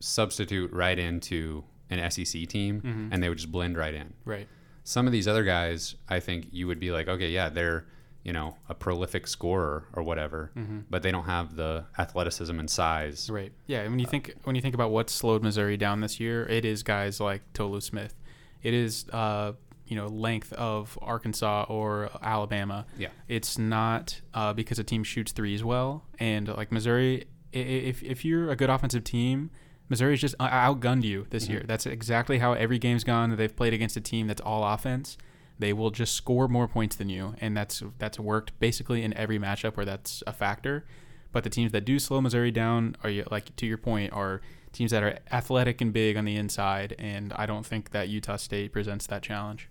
substitute right into an SEC team Mhm. and they would just blend right in. Right. Some of these other guys, I think you would be like, okay, yeah, they're you know a prolific scorer or whatever, Mm-hmm. but they don't have the athleticism and size. Right. Yeah. And when you think when you think about what slowed Missouri down this year, it is guys like Tolu Smith. It is uh, you know length of Arkansas or Alabama. Yeah. It's not uh, because a team shoots threes well, and like Missouri, if if you're a good offensive team. Missouri's just uh, outgunned you this year. That's exactly how every game's gone that they've played against a team that's all offense. They will just score more points than you, and that's that's worked basically in every matchup where that's a factor. But the teams that do slow Missouri down are you- like to your point are teams that are athletic and big on the inside, and I don't think that Utah State presents that challenge.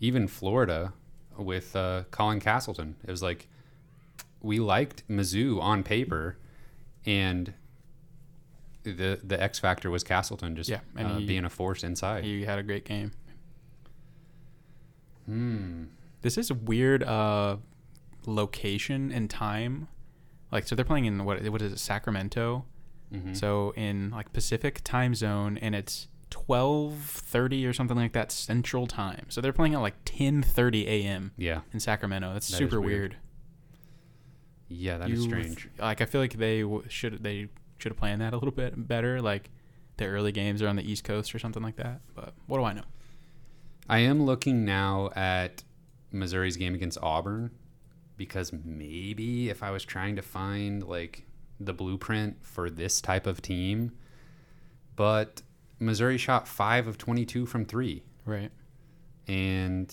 even Florida with uh, Colin Castleton. It was like we liked Mizzou on paper, and the the X factor was Castleton just Yeah, uh, he- being a force inside. He had a great game. Hmm. This is a weird uh, location and time. Like, so they're playing in what? What is it? Sacramento. Mhm. So in like Pacific time zone, and it's twelve thirty or something like that Central time. So they're playing at like ten thirty a.m. yeah, in Sacramento. That's That is super weird. weird. yeah, that is You- strange. Like I feel like they w- should they should have planned that a little bit better. Like the early games are on the East Coast or something like that. But what do I know? I am looking now at Missouri's game against Auburn because maybe if I was trying to find like the blueprint for this type of team, but Missouri shot five of 22 from three Right. and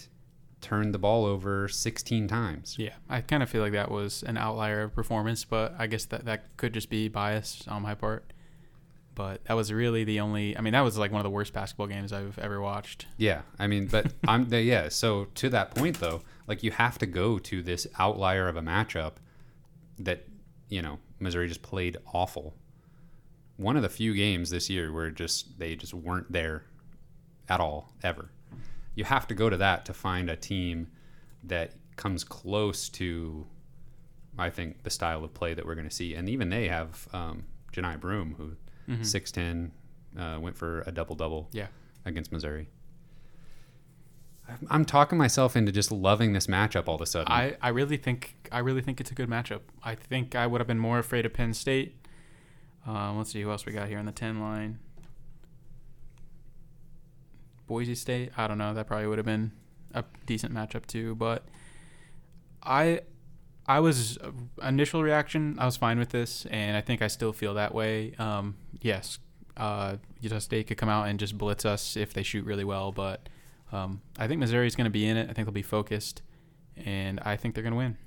turned the ball over 16 times. Yeah, I kind of feel like that was an outlier performance, but I guess that that could just be bias on my part. But that was really the only. I mean, that was like one of the worst basketball games I've ever watched. Yeah, I mean, but I'm yeah. So to that point though, like you have to go to this outlier of a matchup that you know Missouri just played awful. One of the few games this year where just they just weren't there at all ever. You have to go to that to find a team that comes close to, I think, the style of play that we're going to see. And even they have um, Johni Broome, who Mhm. six ten, uh, went for a double double Yeah. against Missouri. I'm- I'm talking myself into just loving this matchup all of a sudden. I, I really think I really think it's a good matchup. I think I would have been more afraid of Penn State. Um, let's see who else we got here on the ten line. Boise State. I don't know. That probably would have been a decent matchup too. But I I was initial reaction. I was fine with this, and I think I still feel that way. Um, yes, uh, Utah State could come out and just blitz us if they shoot really well, but um, I think Missouri is going to be in it. I think they'll be focused, and I think they're going to win.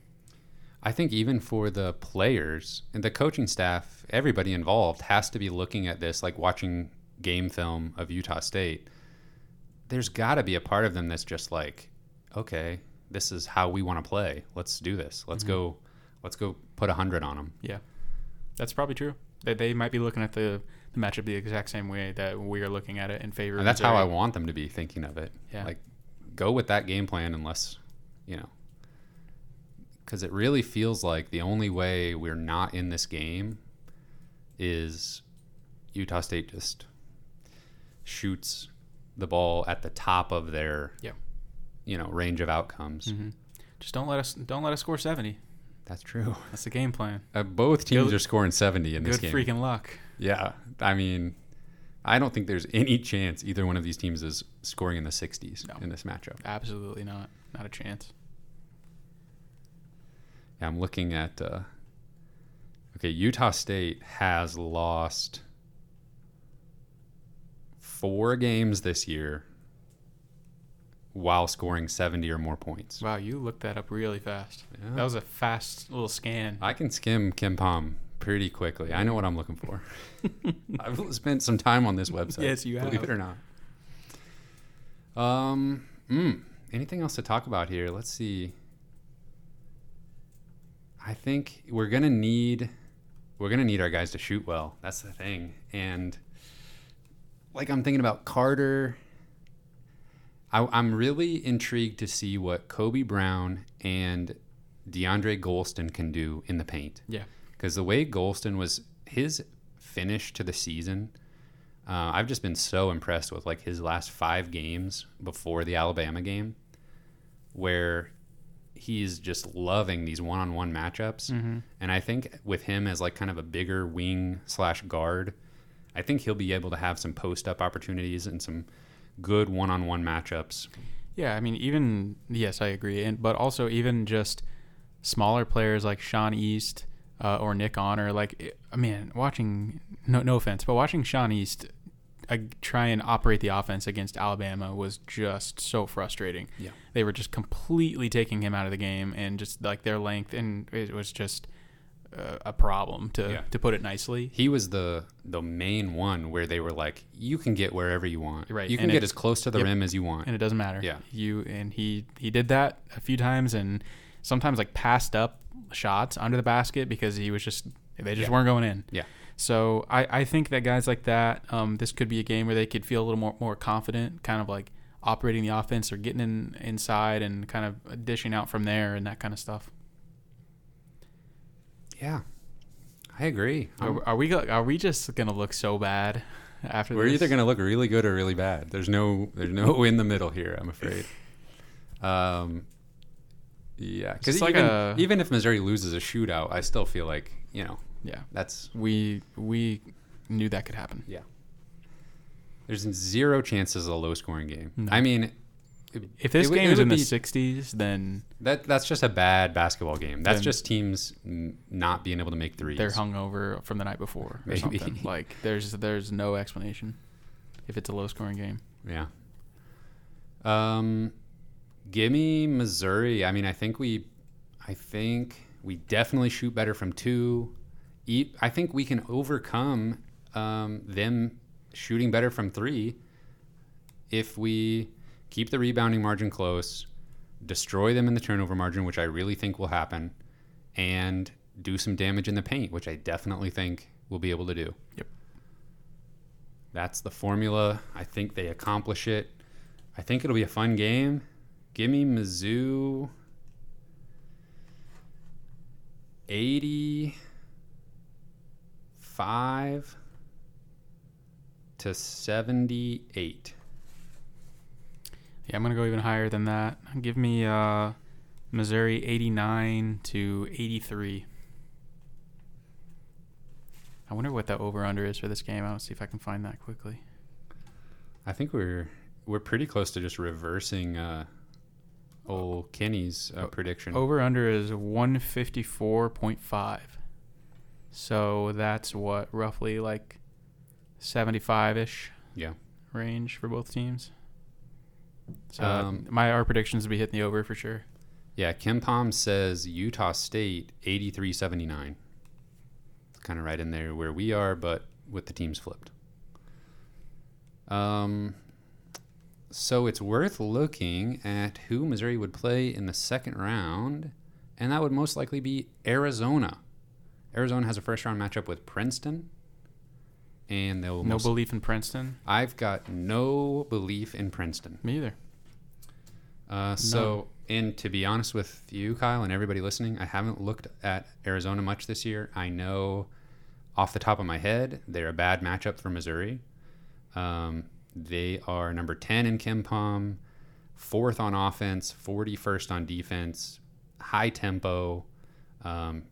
I think even for the players and the coaching staff, everybody involved has to be looking at this like watching game film of Utah State. There's got to be a part of them that's just like, okay, this is how we want to play. Let's do this. Let's Mm-hmm. go. Let's go put a hundred on them. Yeah, that's probably true. They, they might be looking at the the matchup the exact same way that we are looking at it in favor. And that's how I want them to be thinking of it. Yeah. Like, go with that game plan unless, you know, because it really feels like the only way we're not in this game is Utah State just shoots the ball at the top of their, Yeah. You know, range of outcomes. Mhm. Just don't let us don't let us score seventy. That's true. That's the game plan. Uh, both teams Good- are scoring 70 in this game. Good freaking luck. Yeah. I mean, I don't think there's any chance either one of these teams is scoring in the 60s No. in this matchup. Absolutely not. Not a chance. Yeah, I'm looking at. Uh, okay, Utah State has lost four games this year while scoring 70 or more points. Wow, you looked that up really fast. Yeah. That was a fast little scan. I can skim KenPom pretty quickly. I know what I'm looking for. I've spent some time on this website. Yes, you Believe have. it or not. Um, mm, anything else to talk about here? Let's see. I think we're gonna need we're gonna need our guys to shoot well. That's the thing. And like I'm thinking about Carter. I, I'm really intrigued to see what Kobe Brown and DeAndre Gholston can do in the paint. Yeah. Because the way Gholston was his finish to the season, uh, I've just been so impressed with like his last five games before the Alabama game, where he's just loving these one-on-one matchups. Mm-hmm. And I think with him as like kind of a bigger wing slash guard, I think he'll be able to have some post-up opportunities and some good one-on-one matchups. Yeah, I mean, even yes, I agree, and but also even just smaller players like Sean East uh, or Nick Honor, like I mean, watching no no offense, but watching Sean East uh, try and operate the offense against Alabama was just so frustrating. Yeah. they were just completely taking him out of the game, and just like their length, and it was just a problem to Yeah. to put it nicely. He was the the main one where they were like, you can get wherever you want. Right, You can and get it- as close to the yep. rim as you want. and it doesn't matter. Yeah. you and he he did that a few times, and sometimes like passed up shots under the basket because he was just they just Yeah. weren't going in. Yeah. So I I think that guys like that, um, this could be a game where they could feel a little more more confident, kind of like operating the offense or getting in inside and kind of dishing out from there and that kind of stuff. Yeah, I agree. Are, are we are we just gonna look so bad after we're this? either going to look really good or really bad. There's no there's no in the middle here. I'm afraid. Um, yeah, because like even a- even if Missouri loses a shootout, I still feel like you know yeah that's we we knew that could happen. yeah. There's zero chances of a low scoring game. No. I mean, If this it game it is in the be- 60s, then that that's just a bad basketball game. That's just teams not being able to make 3s they're hungover from the night before or Maybe. something. Like there's there's no explanation if it's a low scoring game. Yeah. Um, gimme Missouri. I mean, I think we, I think we definitely shoot better from two. I think we can overcome um, them shooting better from three if we keep the rebounding margin close, destroy them in the turnover margin, which I really think will happen, and do some damage in the paint, which I definitely think we'll be able to do. Yep. That's the formula. I think they accomplish it. I think it'll be a fun game. Give me Mizzou 85 to 78. Yeah, I'm gonna go even higher than that. Give me uh, Missouri 89 to 83. I wonder what the over under is for this game. I'll see if I can find that quickly. I think we're we're pretty close to just reversing uh, old Kenny's uh, prediction. Over under is 154.5. So that's what roughly like 75 ish Yeah. range for both teams. So Um, my our predictions will be hitting the over for sure. Yeah, KenPom says Utah State 83-79. It's kind of right in there where we are, but with the teams flipped. Um, so it's worth looking at who Missouri would play in the second round, and that would most likely be Arizona. Arizona has a first round matchup with Princeton, and they'll No most- belief in Princeton. I've got no belief in Princeton. Me either. Uh, so, and to be honest with you, Kyle, and everybody listening, I haven't looked at Arizona much this year. I know off the top of my head, they're a bad matchup for Missouri. Um, they are number 10 in KenPom, fourth on offense, 41st on defense, high tempo. Um,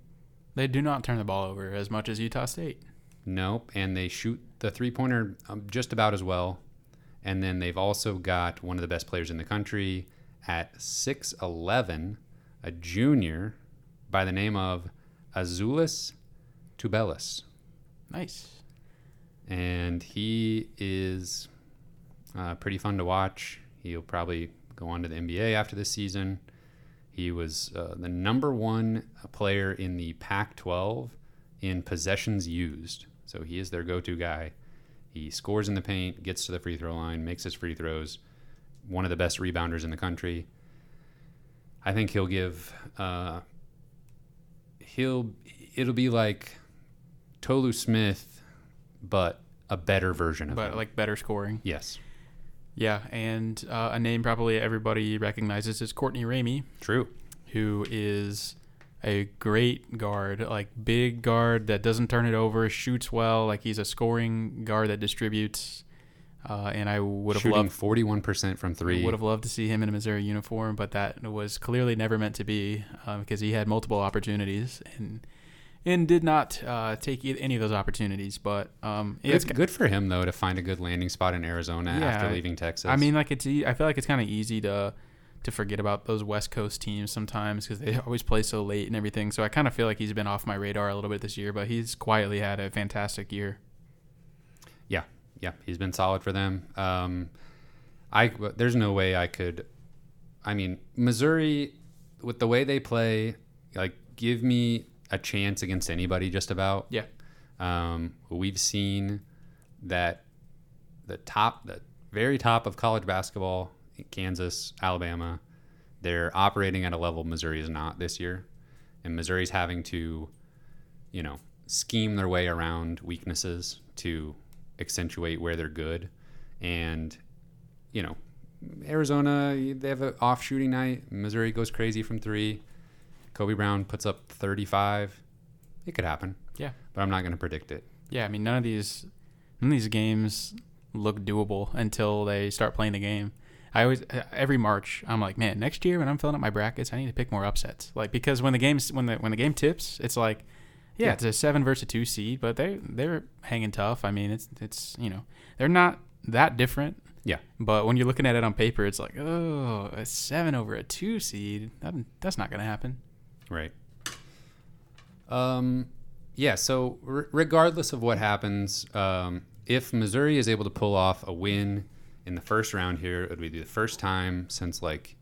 They do not turn the ball over as much as Utah State. Nope, and they shoot the three pointer um, just about as well. And then they've also got one of the best players in the country at 6'11, a junior by the name of Azuolas Tubelis. Nice. And he is uh, pretty fun to watch. He'll probably go on to the NBA after this season. He was uh, the number one player in the Pac 12 in possessions used. So he is their go to guy. He scores in the paint, gets to the free throw line, makes his free throws. One of the best rebounders in the country. I think he'll give. Uh, he'll. It'll be like Tolu Smith, but a better version of But him. like better scoring. yes, Yeah, and uh, a name probably everybody recognizes is Courtney Ramey, true. who is a great guard, like big guard that doesn't turn it over, shoots well, like he's a scoring guard that distributes. Uh, and I would have loved forty-one percent from three. would have loved to see him in a Missouri uniform, but that was clearly never meant to be uh, because he had multiple opportunities and and did not uh, take any of those opportunities. But um, yeah, Good, it's good for him though to find a good landing spot in Arizona Yeah, after leaving Texas. I mean, like it's. I feel like it's kind of easy to to forget about those West Coast teams sometimes because they always play so late and everything. So I kind of feel like he's been off my radar a little bit this year, but he's quietly had a fantastic year. yeah, yeah, he's been solid for them. Um, I there's no way I could. I mean, Missouri with the way they play, like give me a chance against anybody just about. Yeah. Um, we've seen that the top, the very top of college basketball, Kansas, Alabama, they're operating at a level Missouri is not this year, and Missouri's having to, you know, scheme their way around weaknesses to accentuate where they're good, and you know, Arizona they have an off shooting night. Missouri goes crazy from three. Kobe Brown puts up 35. It could happen. Yeah. But I'm not going to predict it. Yeah, I mean, none of these none of these games look doable until they start playing the game. I always every March I'm like, man, next year when I'm filling up my brackets, I need to pick more upsets. Like because when the games when the when the game tips, it's like, yeah, Yeah. it's a seven versus a two seed, but they they're hanging tough. I mean, it's it's you know they're not that different. Yeah. But when you're looking at it on paper, it's like, oh, a seven over a two seed. That, that's not gonna happen. Right. Um, yeah. So r- regardless of what happens, um, if Missouri is able to pull off a win in the first round here, it would be the first time since like,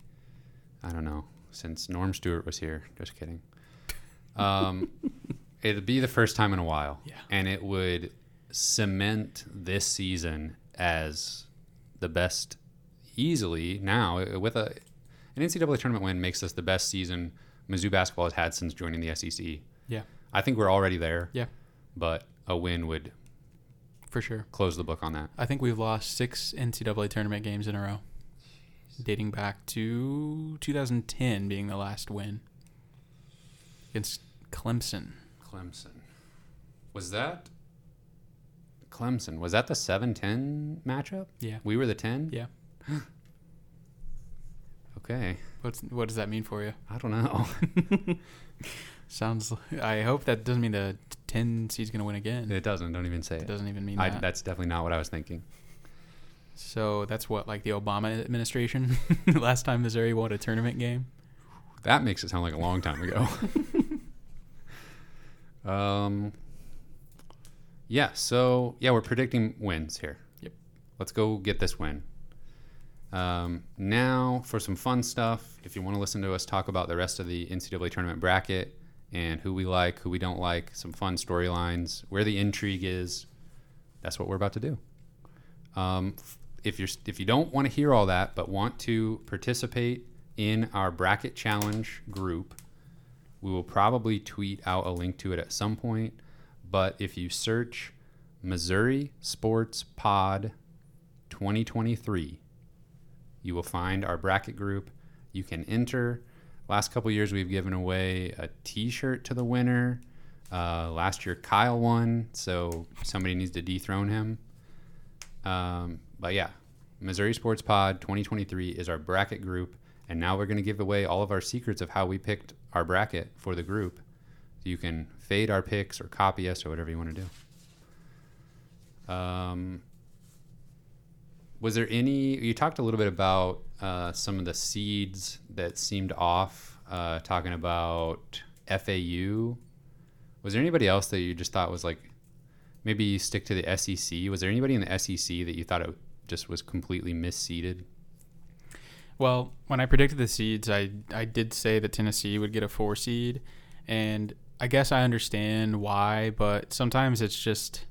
I don't know, since Norm Stewart was here. Just kidding. Um, it'd be the first time in a while. Yeah. And it would cement this season as the best easily now uh, with a an NCAA tournament win makes this the best season Mizzou basketball has had since joining the SEC. Yeah. I think we're already there. Yeah. But a win would For sure. close the book on that. I think we've lost six NCAA tournament games in a row, dating back to 2010 being the last win against Clemson. Clemson. Was that Clemson? Was that the 7-10 matchup? Yeah. We were the 10? Yeah. Okay. What's what does that mean for you? I don't know. Sounds. I hope that doesn't mean the 10 seed's gonna win again. it doesn't. Don't even say It it. doesn't even mean I, that. that's definitely not what I was thinking. So that's what like the Obama administration last time Missouri won a tournament game. That makes it sound like a long time ago. um, yeah. So yeah, we're predicting wins here. Yep. Let's go get this win. Um, now for some fun stuff. If you want to listen to us talk about the rest of the NCAA tournament bracket and who we like, who we don't like, some fun storylines, where the intrigue is, that's what we're about to do. Um, if you're if you don't want to hear all that, but want to participate in our bracket challenge group, we will probably tweet out a link to it at some point. But if you search Missouri Sports Pod 2023. You will find our bracket group. You can enter. Last couple years, we've given away a T-shirt to the winner. Uh, last year, Kyle won, so somebody needs to dethrone him. Um, but yeah, Missouri Sports Pod 2023 is our bracket group, and now we're going to give away all of our secrets of how we picked our bracket for the group. You can fade our picks or copy us or whatever you want to do. Um, was there any? You talked a little bit about uh, some of the seeds that seemed off. Uh, talking about FAU. Was there anybody else that you just thought was like, maybe you stick to the SEC? Was there anybody in the SEC that you thought it just was completely misseeded? Well, when I predicted the seeds, I I did say that Tennessee would get a four seed, and I guess I understand why, but sometimes it's just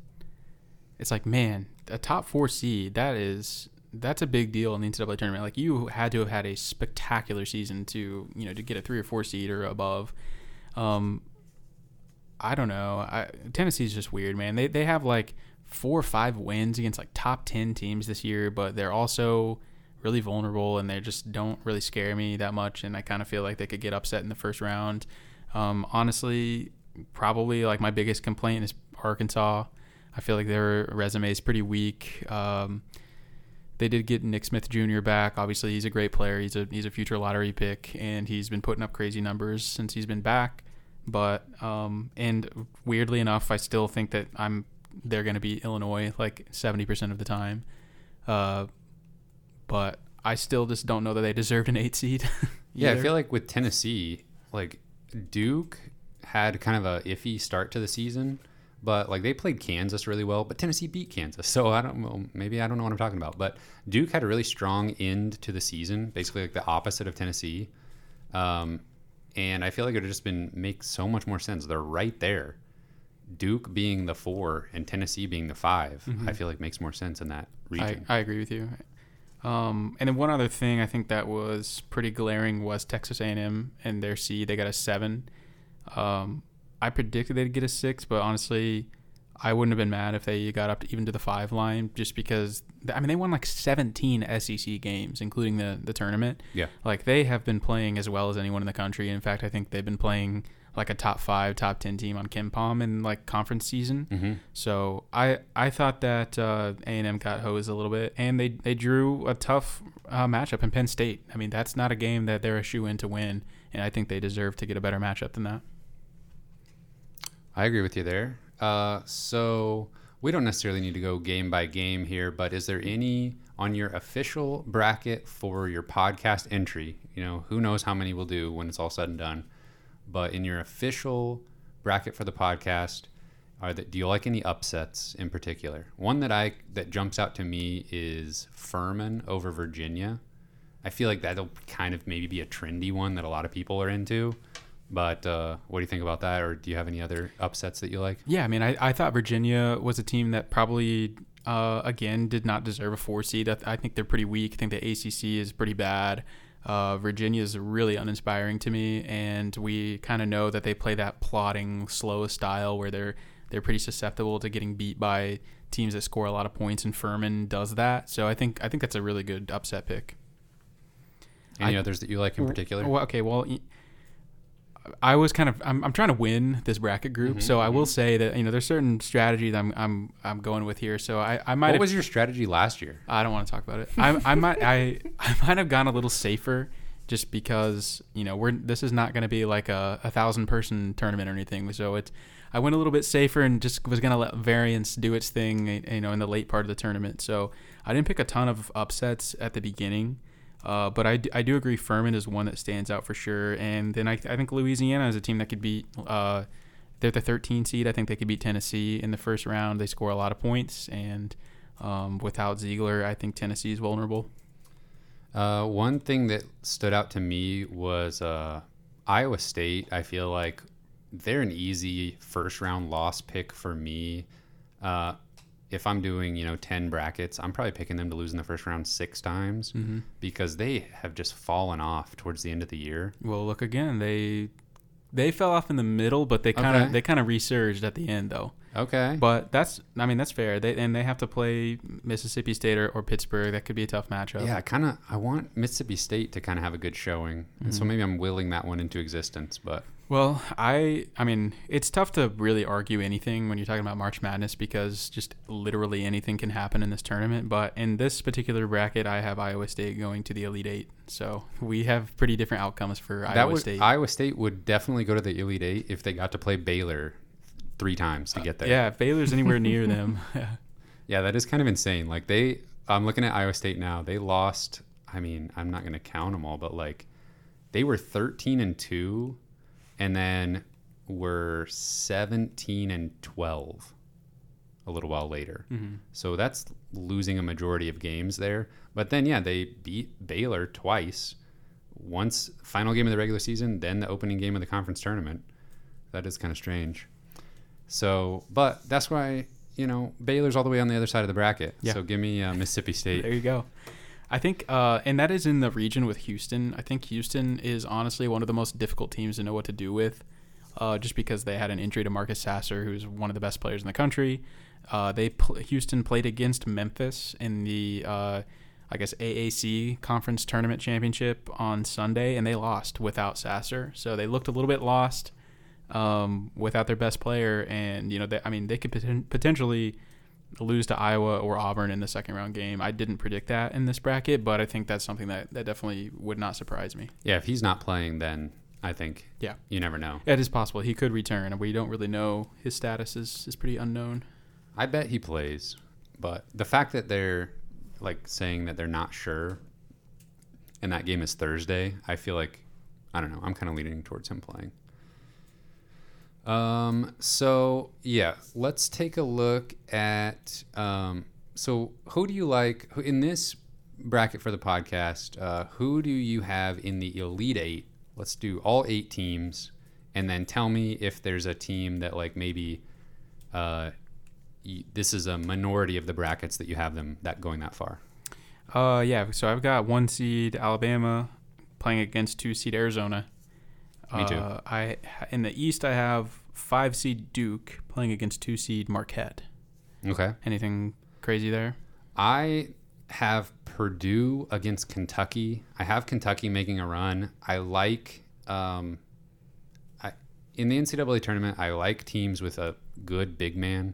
it's like, man, a top four seed, that is that's a big deal in the NCAA tournament. Like you had to have had a spectacular season to, you know, to get a three or four seed or above. Um I don't know. I, Tennessee's just weird, man. They they have like four or five wins against like top ten teams this year, but they're also really vulnerable and they just don't really scare me that much. And I kind of feel like they could get upset in the first round. Um, honestly, probably like my biggest complaint is Arkansas. I feel like their resume is pretty weak. Um, they did get Nick Smith Jr. back. Obviously, he's a great player. He's a he's a future lottery pick, and he's been putting up crazy numbers since he's been back. But um, and weirdly enough, I still think that I'm they're going to be Illinois like 70% of the time. Uh, but I still just don't know that they deserved an eight seed. yeah, I feel like with Tennessee, like Duke had kind of a iffy start to the season, but like they played Kansas really well, but Tennessee beat Kansas. So I don't know, maybe I don't know what I'm talking about, but Duke had a really strong end to the season, basically like the opposite of Tennessee. Um, and I feel like it would just been make so much more sense. They're right there. Duke being the four and Tennessee being the 5 Mhm. I feel like makes more sense in that region. I, I agree with you. Um, and then one other thing I think that was pretty glaring was Texas A&M and their seed. They got a seven. Um, I predicted they'd get a six, but honestly, I wouldn't have been mad if they got up to even to the five line, just because I mean they won like 17 SEC games, including the the tournament. yeah. Like they have been playing as well as anyone in the country. In fact, I think they've been playing like a top five, top ten team on KenPom in like conference season. hmm So I I thought that uh, A&M got hosed a little bit, and they they drew a tough uh, matchup in Penn State. I mean, that's not a game that they're a shoe in to win, and I think they deserve to get a better matchup than that. I agree with you there. Uh, so we don't necessarily need to go game by game here, but is there any on your official bracket for your podcast entry? You know, who knows how many we'll do when it's all said and done. But in your official bracket for the podcast, are that do you like any upsets in particular? One that I that jumps out to me is Furman over Virginia. I feel like that'll kind of maybe be a trendy one that a lot of people are into. But uh, what do you think about that? Or do you have any other upsets that you like? Yeah, I mean, I, I thought Virginia was a team that probably uh, again did not deserve a four seed. I, I think they're pretty weak. I think the ACC is pretty bad. Uh, Virginia is really uninspiring to me, and we kind of know that they play that plodding, slow style where they're they're pretty susceptible to getting beat by teams that score a lot of points. And Furman does that, so I think I think that's a really good upset pick. Any I- others that you like in particular? Well, okay, well, I was kind of I'm, I'm trying to win this bracket group, Mhm, so I will mhm. say that you know there's certain strategy that I'm I'm I'm going with here. So I I might what have, was your strategy last year? I don't want to talk about it. I I might I I might have gone a little safer just because you know we're this is not going to be like a, a thousand person tournament or anything. So it's I went a little bit safer and just was going to let variance do its thing, you know, in the late part of the tournament. So I didn't pick a ton of upsets at the beginning. Uh, but I do agree Furman is one that stands out for sure. And then I, I think Louisiana is a team that could beat, uh, they're the 13 seed. I think they could beat Tennessee in the first round. They score a lot of points. And um, without Zeigler, I think Tennessee is vulnerable. Uh, one thing that stood out to me was uh, Iowa State. I feel like they're an easy first round loss pick for me. If I'm doing, you know, 10 brackets, I'm probably picking them to lose in the first round six times Mm-hmm. because they have just fallen off towards the end of the year. Well, look again. They they fell off in the middle, but they kind of Okay. they kind of resurged at the end though. Okay. But that's, I mean, that's fair. They and they have to play Mississippi State or, or Pittsburgh. That could be a tough matchup. yeah, kind of. I want Mississippi State to kind of have a good showing, and so Mhm. maybe I'm willing that one into existence. But Well, I I mean, it's tough to really argue anything when you're talking about March Madness because just literally anything can happen in this tournament. But in this particular bracket, I have Iowa State going to the Elite Eight, so we have pretty different outcomes for that Iowa would State. Iowa State would definitely go to the Elite Eight if they got to play Baylor three times to get there. yeah, if Baylor's anywhere near them. Yeah, that is kind of insane. Like they, I'm looking at Iowa State now. They lost. I mean, I'm not going to count them all, but like they were 13 and two, and then were 17 and 12 a little while later. Mhm. So that's losing a majority of games there. But then yeah, they beat Baylor twice. Once final game of the regular season, then the opening game of the conference tournament. That is kind of strange. So, but that's why you know Baylor's all the way on the other side of the bracket. Yeah. So give me uh, Mississippi State. There you go. I think, uh, and that is in the region with Houston. I think Houston is honestly one of the most difficult teams to know what to do with, uh, just because they had an injury to Marcus Sasser, who's one of the best players in the country. Uh, they pl- Houston played against Memphis in the, uh, I guess AAC Conference Tournament Championship on Sunday, and they lost without Sasser. So they looked a little bit lost um, without their best player, and you know, they, I mean, they could poten- potentially lose to Iowa or Auburn in the second round game. I didn't predict that in this bracket, but I think that's something that, that definitely would not surprise me. Yeah, if he's not playing, then I think Yeah. you never know. It is possible he could return, we don't really know his status is, is pretty unknown. I bet he plays, but the fact that they're like saying that they're not sure, and that game is Thursday, I feel like I don't know. I'm kind of leaning towards him playing. Um. So yeah, let's take a look at. Um. So who do you like in this bracket for the podcast? Uh, who do you have in the Elite Eight? Let's do all eight teams, and then tell me if there's a team that like maybe. Uh, y- this is a minority of the brackets that you have them that going that far. Uh, yeah. So I've got one seed Alabama playing against two seed Arizona. Me too. Uh, I in the East I have five seed Duke playing against two seed Marquette. Okay. Anything crazy there? I have Purdue against Kentucky. I have Kentucky making a run. I like um, I, in the NCAA tournament. I like teams with a good big man,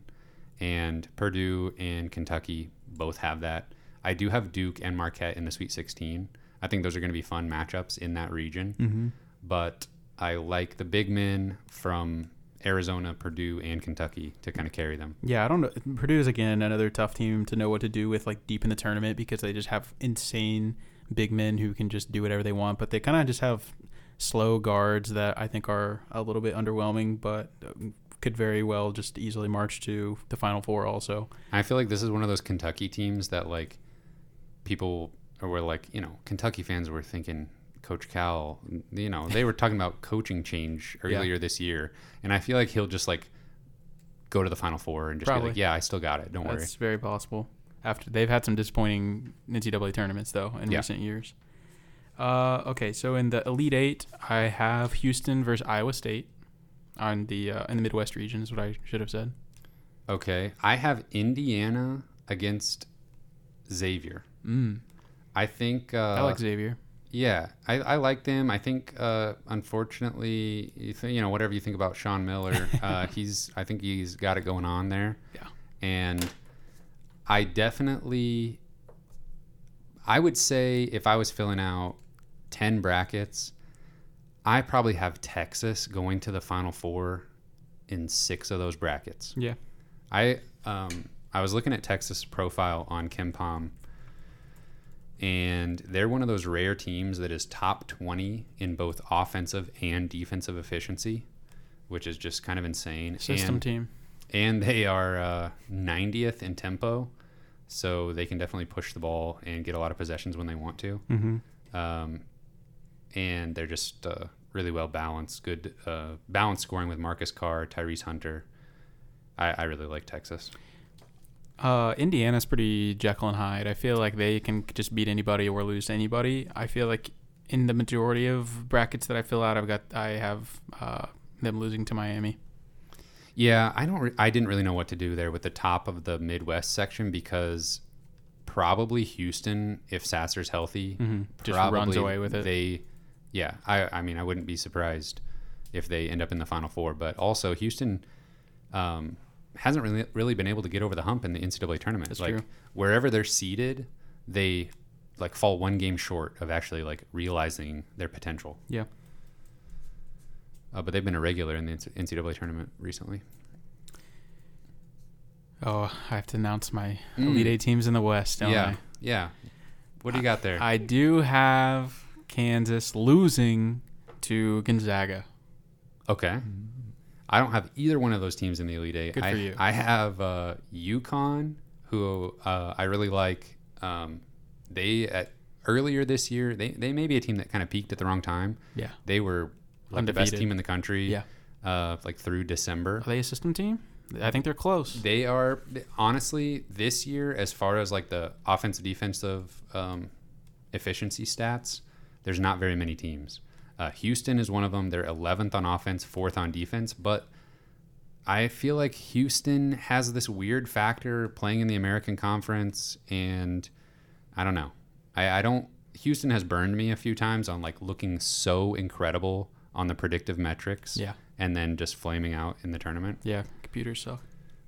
and Purdue and Kentucky both have that. I do have Duke and Marquette in the Sweet 16. I think those are going to be fun matchups in that region. Mm-hmm. But I like the big men from Arizona, Purdue, and Kentucky to kind of carry them. Yeah, I don't know. Purdue is again another tough team to know what to do with, like deep in the tournament, because they just have insane big men who can just do whatever they want. But they kind of just have slow guards that I think are a little bit underwhelming, but um, could very well just easily march to the Final Four. Also, I feel like this is one of those Kentucky teams that like people were like, you know, Kentucky fans were thinking Coach Cal, you know, they were talking about coaching change earlier this year, and I feel like he'll just like go to the Final Four and just be like, yeah, I still got it, don't worry. that's very possible. After they've had some disappointing NCAA tournaments though in Yeah. recent years. Uh, okay, so in the Elite Eight, I have Houston versus Iowa State on the uh, in the Midwest region is what I should have said. Okay, I have Indiana against Xavier. Mm. I think uh, I like Xavier. Yeah, I, I like them. I think, uh, unfortunately, you, th- you know, whatever you think about Sean Miller, uh, he's I think he's got it going on there. Yeah. And I definitely, I would say if I was filling out ten brackets, I probably have Texas going to the Final Four in six of those brackets. Yeah. I um I was looking at Texas profile on KenPom, and they're one of those rare teams that is top twenty in both offensive and defensive efficiency, which is just kind of insane. System and, team. and they are uh, 90th in tempo, so they can definitely push the ball and get a lot of possessions when they want to. Mm-hmm. Um, and they're just uh, really well balanced, good uh, balanced scoring with Marcus Carr, Tyrese Hunter. I, I really like Texas. Uh, Indiana's pretty Jekyll and Hyde. I feel like they can just beat anybody or lose to anybody. I feel like in the majority of brackets that I fill out, I've got I have uh, them losing to Miami. Yeah, I don't. Re- I didn't really know what to do there with the top of the Midwest section because probably Houston, if Sasser's healthy, Mhm. Just runs away with it. They, yeah. I. I mean, I wouldn't be surprised if they end up in the Final Four. But also, Houston um, hasn't really really been able to get over the hump in the NCAA tournament. That's like true. wherever they're seated, they like fall one game short of actually like realizing their potential. Yeah. Uh, but they've been a regular in the NCAA tournament recently. Oh, I have to announce my Mm. Elite Eight teams in the West, don't yeah, yeah. What do you got there? I? I do have Kansas losing to Gonzaga. okay. I don't have either one of those teams in the Elite Eight. Good for I, you. I have uh, UConn, who uh, I really like. Um, they at earlier this year, they they may be a team that kind of peaked at the wrong time. Yeah. They were like the best Undefeated. team in the country. Yeah. Uh, like through December. Are they a system team? I think they're close. They are honestly this year, as far as like the offensive defensive um, efficiency stats, there's not very many teams. Uh, Houston is one of them. They're 11th on offense, fourth on defense, but I feel like Houston has this weird factor playing in the American Conference, and I don't know. I, I don't. Houston has burned me a few times on like looking so incredible on the predictive metrics, Yeah. and then just flaming out in the tournament. Yeah. Computers suck.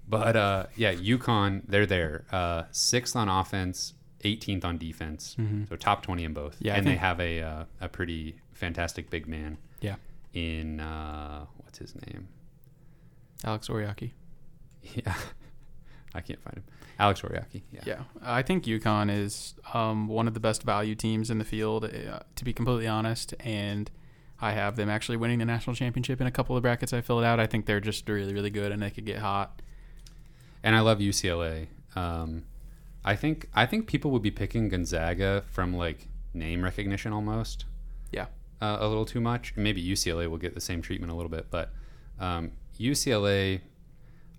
But uh, yeah, UConn, they're there. Uh, sixth on offense, 18th on defense. So top 20 in both. Mm-hmm. Yeah, and they have a uh, a pretty fantastic big man Yeah. in uh, what's his name? Alex Oriaki. Yeah, I can't find him. Alex Oriaki. Yeah. Yeah, I think UConn is um, one of the best value teams in the field, uh, to be completely honest. And I have them actually winning the national championship in a couple of brackets I filled out. I think they're just really, really good, and they could get hot. And I love UCLA. Um, I think I think people would be picking Gonzaga from like name recognition almost. Yeah. Uh, a little too much. Maybe UCLA will get the same treatment a little bit, but um, UCLA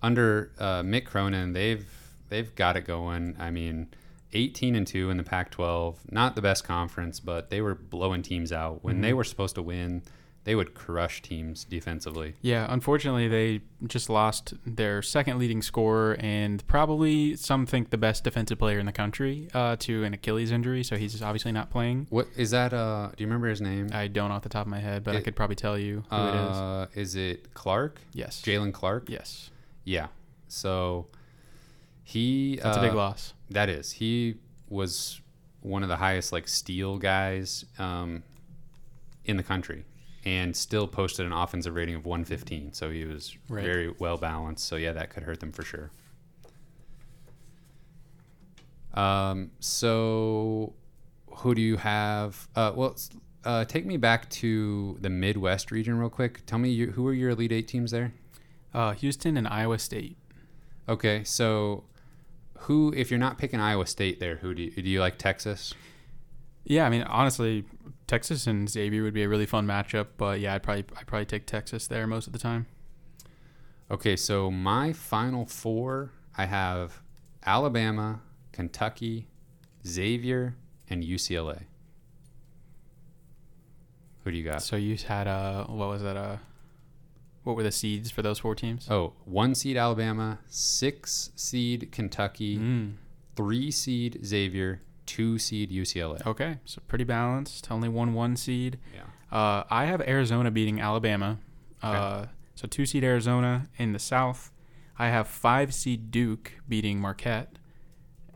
under uh, Mick Cronin, they've they've got it going. I mean, 18 and two in the Pac-12, not the best conference, but they were blowing teams out when they were supposed to win. They would crush teams defensively. Yeah, unfortunately, they just lost their second leading scorer and probably some think the best defensive player in the country uh, to an Achilles injury. So he's obviously not playing. What is that? Uh, do you remember his name? I don't off the top of my head, but I could probably tell you who it is. uh, is it Clark? Yes. Jaylen Clark? Yes. Yeah. So he That's a big uh, loss. That is. He was one of the highest like steal guys um, in the country and still posted an offensive rating of 115. So he was Right. very well balanced. So yeah, that could hurt them for sure. Um, so who do you have? Uh, well, uh, take me back to the Midwest region real quick. Tell me your, who are your Elite Eight teams there? Uh, Houston and Iowa State. Okay, so who, if you're not picking Iowa State there, who do you, do you like Texas? Yeah, I mean, honestly, Texas and Xavier would be a really fun matchup. But yeah, I'd probably I'd probably take Texas there most of the time. Okay, so my final four, I have Alabama, Kentucky, Xavier, and UCLA. Who do you got? So you had uh, what was that? Uh, what were the seeds for those four teams? Oh, one seed Alabama, six seed Kentucky, Mm. three seed Xavier, two seed UCLA. Okay, so pretty balanced. Only one one seed. Yeah. Uh, I have Arizona beating Alabama. Uh, so two seed Arizona in the South. I have five seed Duke beating Marquette.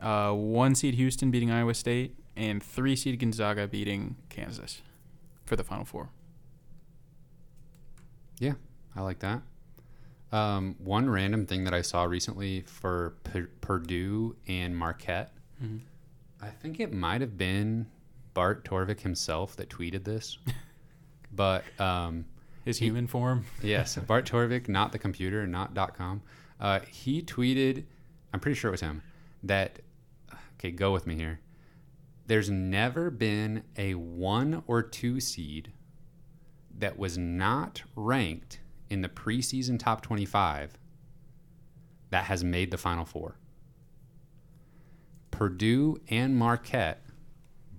Uh, one seed Houston beating Iowa State, and three seed Gonzaga beating Kansas for the Final Four. Yeah, I like that. Um, one random thing that I saw recently for P- Purdue and Marquette, Mhm. I think it might have been Bart Torvik himself that tweeted this. but um, His He- human form. yes, Bart Torvik, not the computer, not .com. Uh, he tweeted, I'm pretty sure it was him, that okay, go with me here. There's never been a one or two seed that was not ranked in the preseason top 25 that has made the final four. Purdue and Marquette,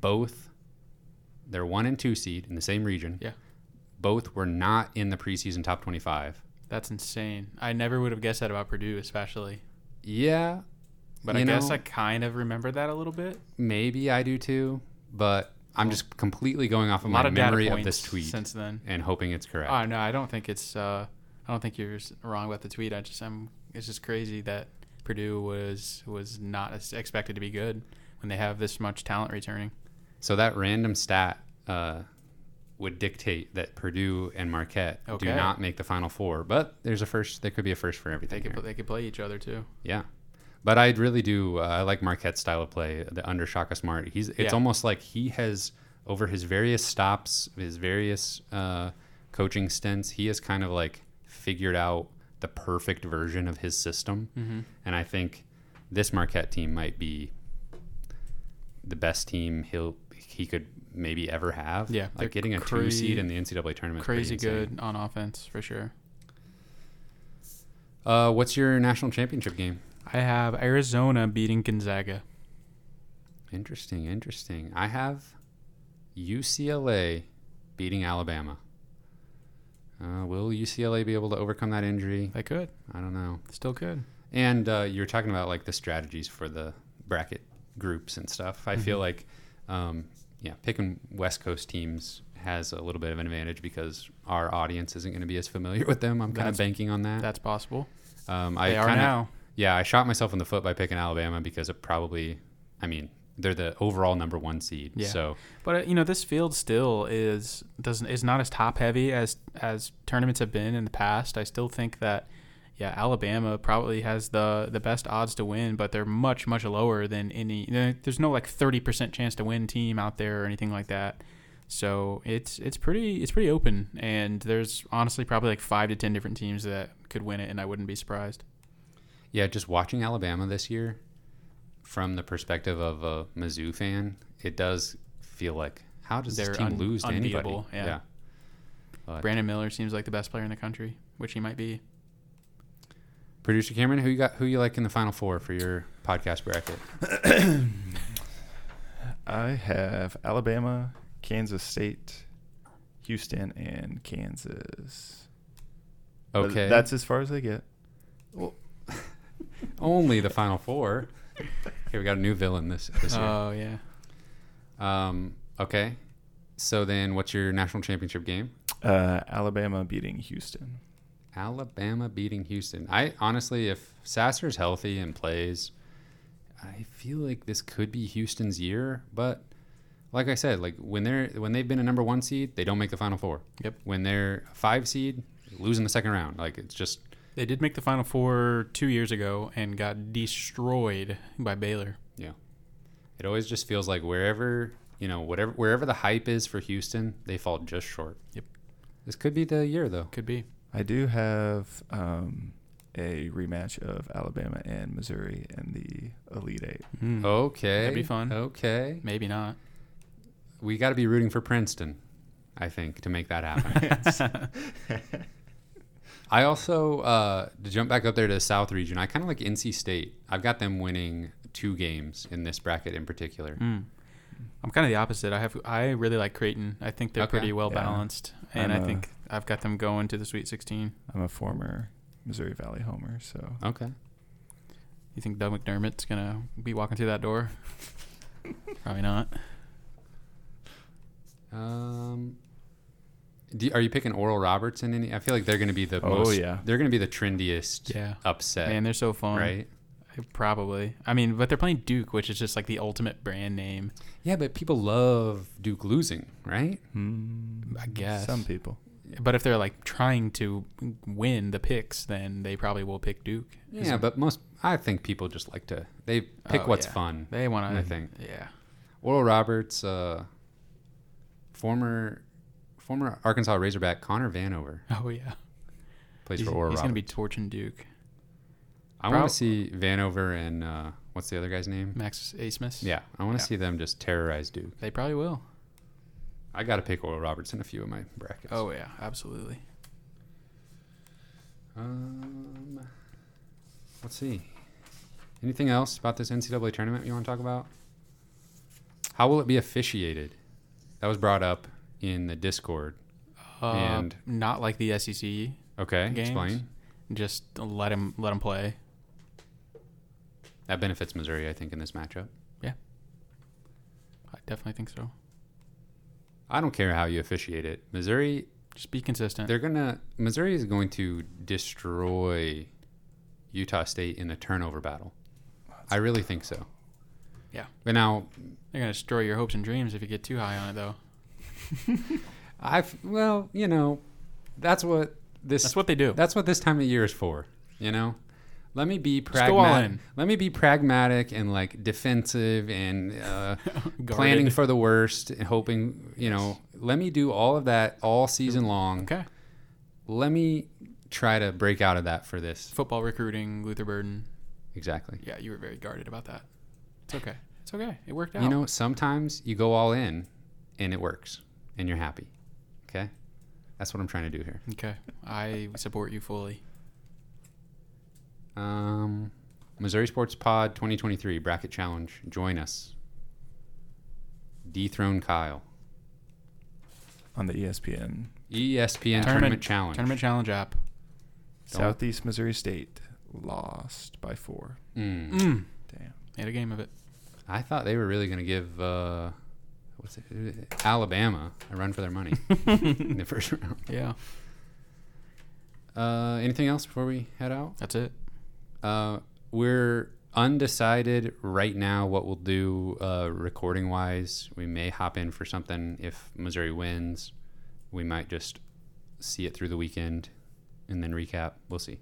both, they're one and two seed in the same region Yeah. both were not in the preseason top 25 That's insane. I never would have guessed that about Purdue, especially. Yeah, But I You guess I kind of remember that a little bit. maybe I do too, but I'm Well, just completely going off of my of memory of this tweet since then. and hoping it's correct. Oh no, I don't think it's. Uh, I don't think you're wrong about the tweet. I just I'm. It's just crazy that Purdue was was not expected to be good when they have this much talent returning. So that random stat uh, would dictate that Purdue and Marquette do not make the Final Four, but there's a first. There could be a first for They everything. could they could play each other too. Yeah, but I really do. Uh, I like Marquette's style of play. The under Shaka Smart. He's. It's Yeah. almost like he has over his various stops, his various uh, coaching stints. He has kind of like figured out the perfect version of his system, Mm-hmm. and I think this Marquette team might be the best team he'll he could maybe ever have. Yeah, like getting a cra- two seed in the NCAA tournament. Crazy good on offense for sure. Uh, what's your national championship game? I have Arizona beating Gonzaga. Interesting, interesting. I have UCLA beating Alabama. Uh, will UCLA be able to overcome that injury? They could, I don't know. still could. And uh, you're talking about like the strategies for the bracket groups and stuff. I feel Mhm. like, um, yeah, picking West Coast teams has a little bit of an advantage because our audience isn't going to be as familiar with them. I'm kind of banking on that. That's possible. Um, I they are kinda, now. Yeah, I shot myself in the foot by picking Alabama because it probably, I mean, they're the overall number one seed. Yeah. So But uh, you know, this field still is doesn't is not as top heavy as as tournaments have been in the past. I still think that yeah, Alabama probably has the the best odds to win, but they're much much lower than any. There's no like 30% chance to win team out there or anything like that. So it's it's pretty it's pretty open, and there's honestly probably like five to ten different teams that could win it, and I wouldn't be surprised. Yeah, just watching Alabama this year from the perspective of a Mizzou fan, it does feel like how does They're this team un- lose to anybody? unbeatable, yeah. But Brandon Miller seems like the best player in the country, which he might be. producer Cameron, who you got? Who you like in the final four for your podcast bracket? I have Alabama, Kansas State, Houston, and Kansas. But Okay, that's as far as I get. Well, only the final four. Okay, we got a new villain this this year. Oh yeah. Um, okay, so then what's your national championship game? Uh, Alabama beating Houston. Alabama beating Houston. I honestly, if Sasser's healthy and plays, I feel like this could be Houston's year. But like I said, like when they're when they've been a number one seed, they don't make the final four. Yep. When they're a five seed, losing the second round. Like it's just They did make the Final Four two years ago and got destroyed by Baylor. Yeah, it always just feels like wherever you know whatever wherever the hype is for Houston, they fall just short. Yep. This could be the year though. Could be. I do have um, a rematch of Alabama and Missouri in the Elite Eight. Mm. Okay. That'd be fun. Okay. Maybe not. We got to be rooting for Princeton, I think, to make that happen. I also uh, to jump back up there to the South region. I kind of like NC State. I've got them winning two games in this bracket in particular. Mm. I'm kind of the opposite. I have I really like Creighton. I think they're Okay. pretty well Yeah. balanced, and I'm I a- think I've got them going to the Sweet 16. I'm a former Missouri Valley homer, so Okay. You think Doug McDermott's gonna be walking through that door? Probably not. Um, do, are you picking Oral Roberts in any? I feel like they're going to be the Oh, most. yeah. They're going to be the trendiest Yeah. upset, Man, they're so fun. right? Probably. I mean, but they're playing Duke, which is just like the ultimate brand name. Yeah, but people love Duke losing, right? hmm, I guess. some people. But if they're like trying to win the picks, then they probably will pick Duke. Yeah, but most I think people just like to they pick Oh, what's yeah. fun. they want to. I think Yeah. Oral Roberts, uh, former former Arkansas Razorback Connor Vanover Oh yeah. plays he's for Oral he's gonna be torching Duke. I want prob- to see Vanover and uh, what's the other guy's name? Max Abmas. Yeah, I want to Yeah. see them just terrorize Duke. They probably will. I got to pick Oral Roberts in a few of my brackets. Oh yeah, absolutely. Um, let's see. Anything else about this NCAA tournament you want to talk about? How will it be officiated? That was brought up in the Discord. Uh, And- not like the SEC Okay, Games. explain. Just let him let him play. That benefits Missouri, I think, in this matchup. Yeah, I definitely think so. I don't care how you officiate it. Missouri, Just be consistent. they're gonna. Missouri is going to destroy Utah State in a turnover battle. I really think so. Yeah. But now, They're gonna destroy your hopes and dreams if you get too high on it, though. I've well, you know, that's what this. That's what they do. That's what this time of year is for. You know, let me be Just go all pragmatic. Let me be pragmatic and like defensive and uh, planning for the worst and hoping. You know, let me do all of that all season long. Okay. Let me try to break out of that for this. Football recruiting, Luther Burden. Exactly. Yeah, you were very guarded about that. It's okay. It's okay. It worked out. You know, sometimes you go all in and it works and you're happy. Okay, that's what I'm trying to do here. Okay. I support you fully. Um, Missouri Sports Pod 2023 Bracket Challenge. Join us. Dethrone Kyle. on the ESPN. ESPN Tournament, Challenge. Tournament challenge app. Don't- Southeast Missouri State lost by four. Mm. Mm. Damn. Made a game of it. I thought they were really going to give uh, what's it, Alabama I run for their money in the first round. Yeah. Uh, anything else before we head out? That's it. Uh, we're undecided right now what we'll do uh, recording wise. We may hop in for something if Missouri wins. We might just see it through the weekend and then recap. We'll see.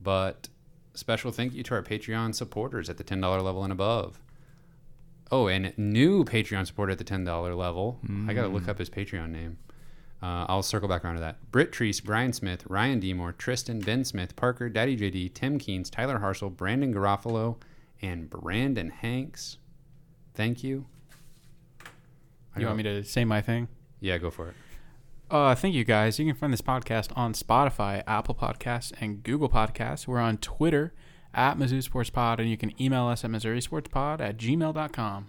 But special thank you to our Patreon supporters at the $10 level and above. Oh, and new Patreon supporter at the $10 level. I got to look up his Patreon name. Uh, I'll circle back around to that. Britt Treece, Brian Smith, Ryan Demore, Tristan, Ben Smith, Parker, Daddy JD, Tim Keens, Tyler Harsell, Brandon Garofalo, and Brandon Hanks. Thank you. I You want me to say my thing? Yeah, go for it. Uh, thank you guys. You can find this podcast on Spotify, Apple Podcasts, and Google Podcasts. We're on Twitter at Mizzou Sports Pod, and you can email us at Missouri Sports Pod at gmail.com.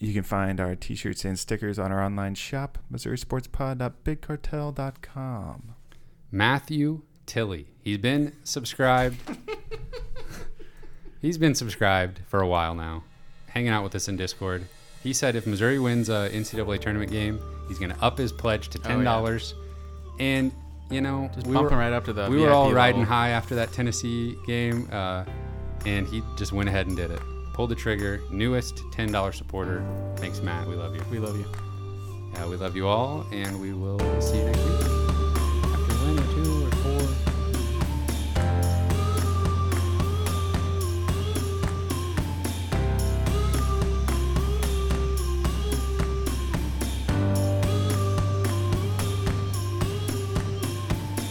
You can find our t-shirts and stickers on our online shop, MissouriSportsPod.BigCartel.com. Matthew Tilley. He's been subscribed. He's been subscribed for a while now, hanging out with us in Discord. He said if Missouri wins a NCAA tournament game, he's going to up his pledge to Oh, ten yeah. dollars. And you know, Just we bumping were, right up to the we were VIP all riding level. high after that Tennessee game, uh, and he just went ahead and did it. Pulled the trigger. Newest ten dollar supporter. Thanks, Matt. We love you. We love you. Yeah, we love you all, and we will see you next week